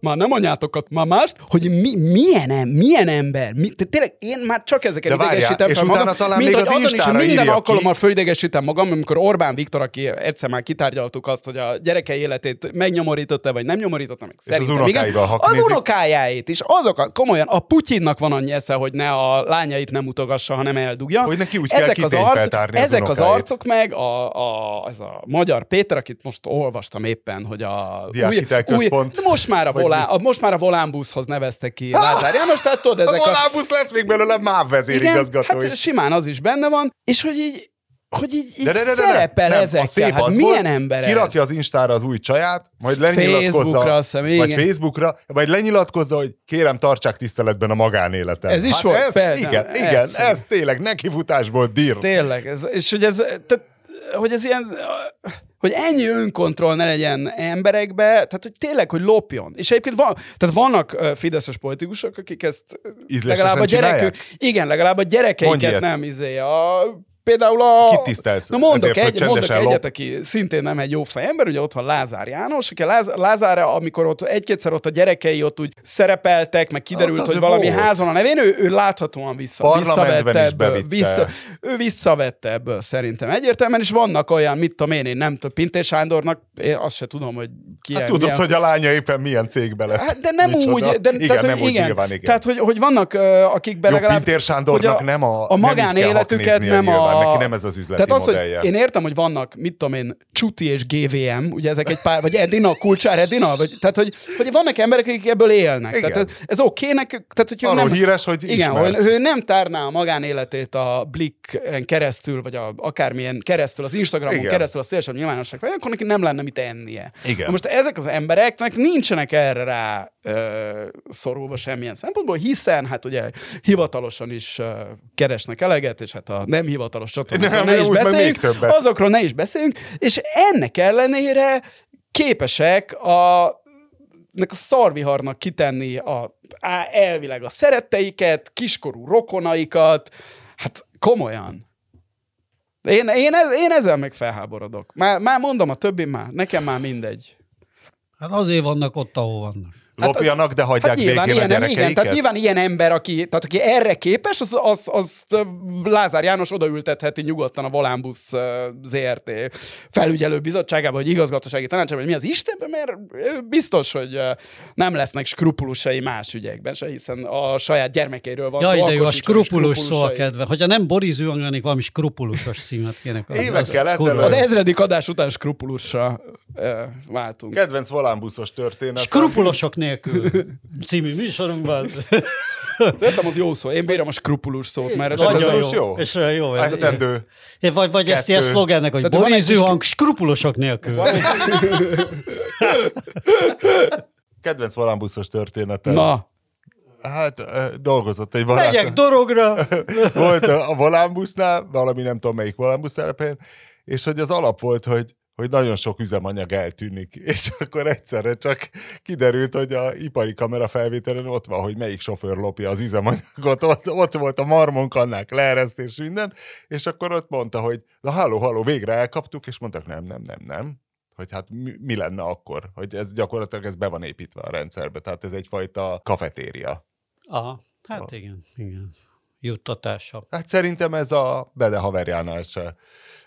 már nem anyátokat, már mást, hogy mi, milyen, em, milyen ember, mi, te, tényleg én már csak ezeket De idegesítem és fel utána magam, talán mint még az azon is, minden írja ki. alkalommal fölidegesítem magam, amikor Orbán Viktor, aki egyszer már kitárgyaltuk azt, hogy a gyerekei életét megnyomorította, vagy nem nyomorította meg. És az unokáival ha Az nézik? unokájáét is. Azok, a, komolyan, a Putyinnak van annyi esze, hogy ne a lányait nem utogassa, hanem eldugja. Hogy neki úgy kell ezek az, kitényfeltárni az ezek az unokáit. arcok meg, a, a, ez a magyar Péter, akit most olvastam éppen, hogy a Diákhitelközpont. de most már a, Vagy volá, a, most már a volánbuszhoz neveztek ki Lázár János, tehát tudod, ezek a, volábusz lesz még belőle MÁV vezérigazgató hát is. simán az is benne van, és hogy így, hogy így, így De, de, de, de, szerepel nem, ezekkel. a szép hát az milyen ember ez? Kirakja az Instára az új csaját, majd lenyilatkozza, Facebookra, hiszem, vagy igen. Facebookra, majd lenyilatkozza, hogy kérem, tartsák tiszteletben a magánéletet. Ez is hát volt? Ez, Persze, igen, ez. igen, ez tényleg nekifutásból dír. Tényleg, ez, és hogy ez, tehát, hogy ez ilyen, hogy ennyi önkontroll ne legyen emberekbe, tehát hogy tényleg, hogy lopjon. És egyébként van, tehát vannak uh, fideszes politikusok, akik ezt Ízlésesen legalább a gyerekük, csinálják? igen, legalább a gyerekeiket nem izé, a, például a... Kit tisztelsz Na mondok, ezért, egy, mondok egyet, aki szintén nem egy jó fejember, ugye ott van Lázár János, aki Láz, Lázár, amikor ott egy-kétszer ott a gyerekei ott úgy szerepeltek, meg kiderült, Ott hogy valami volt. házon a nevén, ő, ő láthatóan vissza, visszavette is ebből, vissza, ő visszavette ebből szerintem egyértelműen, és vannak olyan, mit tudom én, én nem tudom, Pintés Sándornak, én azt se tudom, hogy ki Hát tudod, hogy a lánya éppen milyen cégbe lett. Hát, de nem Micsoda. úgy, de, igen, tehát, nem hogy úgy igen. nyilván, igen. Tehát, hogy, hogy vannak, akikben Jó, legalább... Pintér Sándornak hogy nem a- a magánéletüket nem a... nyilván, neki nem ez az üzleti Tehát az, modellje. hogy én értem, hogy vannak, mit tudom én, Csuti és GVM, ugye ezek egy pár, vagy Edina, Kulcsár Edina, vagy, tehát, hogy, hogy vannak emberek, akik ebből élnek. Igen. Tehát ez, okének, tehát, hogy Arról nem, híres, hogy igen, ismert. hogy ő nem tárná a magánéletét a Blick keresztül, vagy a, akármilyen keresztül, az Instagramon Igen. keresztül, a szélső nyilvánosság, vagy akkor neki nem lenne mit ennie. Igen. Na most ezek az embereknek nincsenek erre rá ö, szorulva semmilyen szempontból, hiszen hát ugye hivatalosan is ö, keresnek eleget, és hát a nem hivatalos csatornákról Nem, ne is beszéljünk, azokról ne is beszéljünk, és ennek ellenére képesek a nek a szarviharnak kitenni a, á, elvileg a szeretteiket, kiskorú rokonaikat, hát komolyan. Én, én, ez- én ezzel meg felháborodok. Már, már mondom, a többi már, nekem már mindegy. Hát azért vannak ott, ahol vannak. Lopjanak, de hagyják Hát nyilván, békén a ilyen, gyerekeiket. igen, tehát nyilván ilyen ember, aki, tehát aki erre képes, az, az, azt ö, Lázár János odaültetheti nyugodtan a Volánbusz ZRT felügyelő bizottságába, vagy igazgatósági tanácsába, hogy mi az Istenben, mert biztos, hogy nem lesznek skrupulusai más ügyekben se, hiszen a saját gyermekeiről van Jaj, szó, de jó, a skrupulus szó a kedve. Hogyha nem Boris Zülang lennék, valami skrupulusos címet kéne. Évekkel Az ezelőtt- Az ezredik adás után skrupulusra ö, váltunk. Kedvenc volánbuszos történet. Skrupulosok nélkül című műsorunkban. Szerintem az jó szó. Én bírom a skrupulus szót, mert ez, Nagyon jó. jó. És jó. ez- Esztendő. Vagy, vagy ezt ilyen szlogennek, hogy Boris Zühang skrupulosok nélkül. Kedvenc volánbuszos története. Na, Hát dolgozott egy Megyek barátom. dorogra. Volt a a volánbusznál, valami nem tudom melyik volánbusz és hogy az alap volt, hogy hogy nagyon sok üzemanyag eltűnik, és akkor egyszerre csak kiderült, hogy a ipari kamera felvételen ott van, hogy melyik sofőr lopja az üzemanyagot, ott, ott volt a marmonkannák leeresztés minden, és akkor ott mondta, hogy na halló, halló, végre elkaptuk, és mondtak nem, nem, nem, nem, hogy hát mi, mi lenne akkor, hogy ez gyakorlatilag ez be van építve a rendszerbe, tehát ez egyfajta kafetéria. Aha, hát igen, igen. Juttatása. Hát szerintem ez a Bede haverjánál se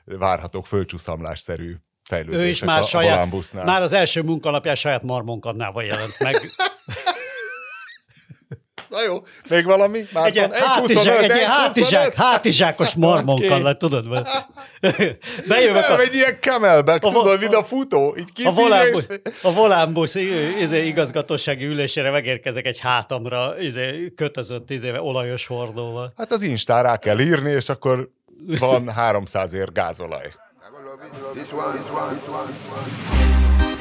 várhatók földcsúszamlásszerű fejlődések Ő is már a, a saját, Volánbusznál. már az első munkalapján saját marmonkadnával jelent meg. Na jó, még valami? egy Márton, ilyen hátizsák, egy ilyen hátizsák, hátizsákos marmonkad lett, tudod? mert- Bejövök Nem, a, egy ilyen camelback, A tudod, mint a futó, így a kiszívja, volánbusz, és... a volánbusz izé, igazgatósági ülésére megérkezek egy hátamra izé, kötözött izé, olajos hordóval. Hát az Instán rá kell írni, és akkor van 300 ér gázolaj. This one, this one, this one, this one.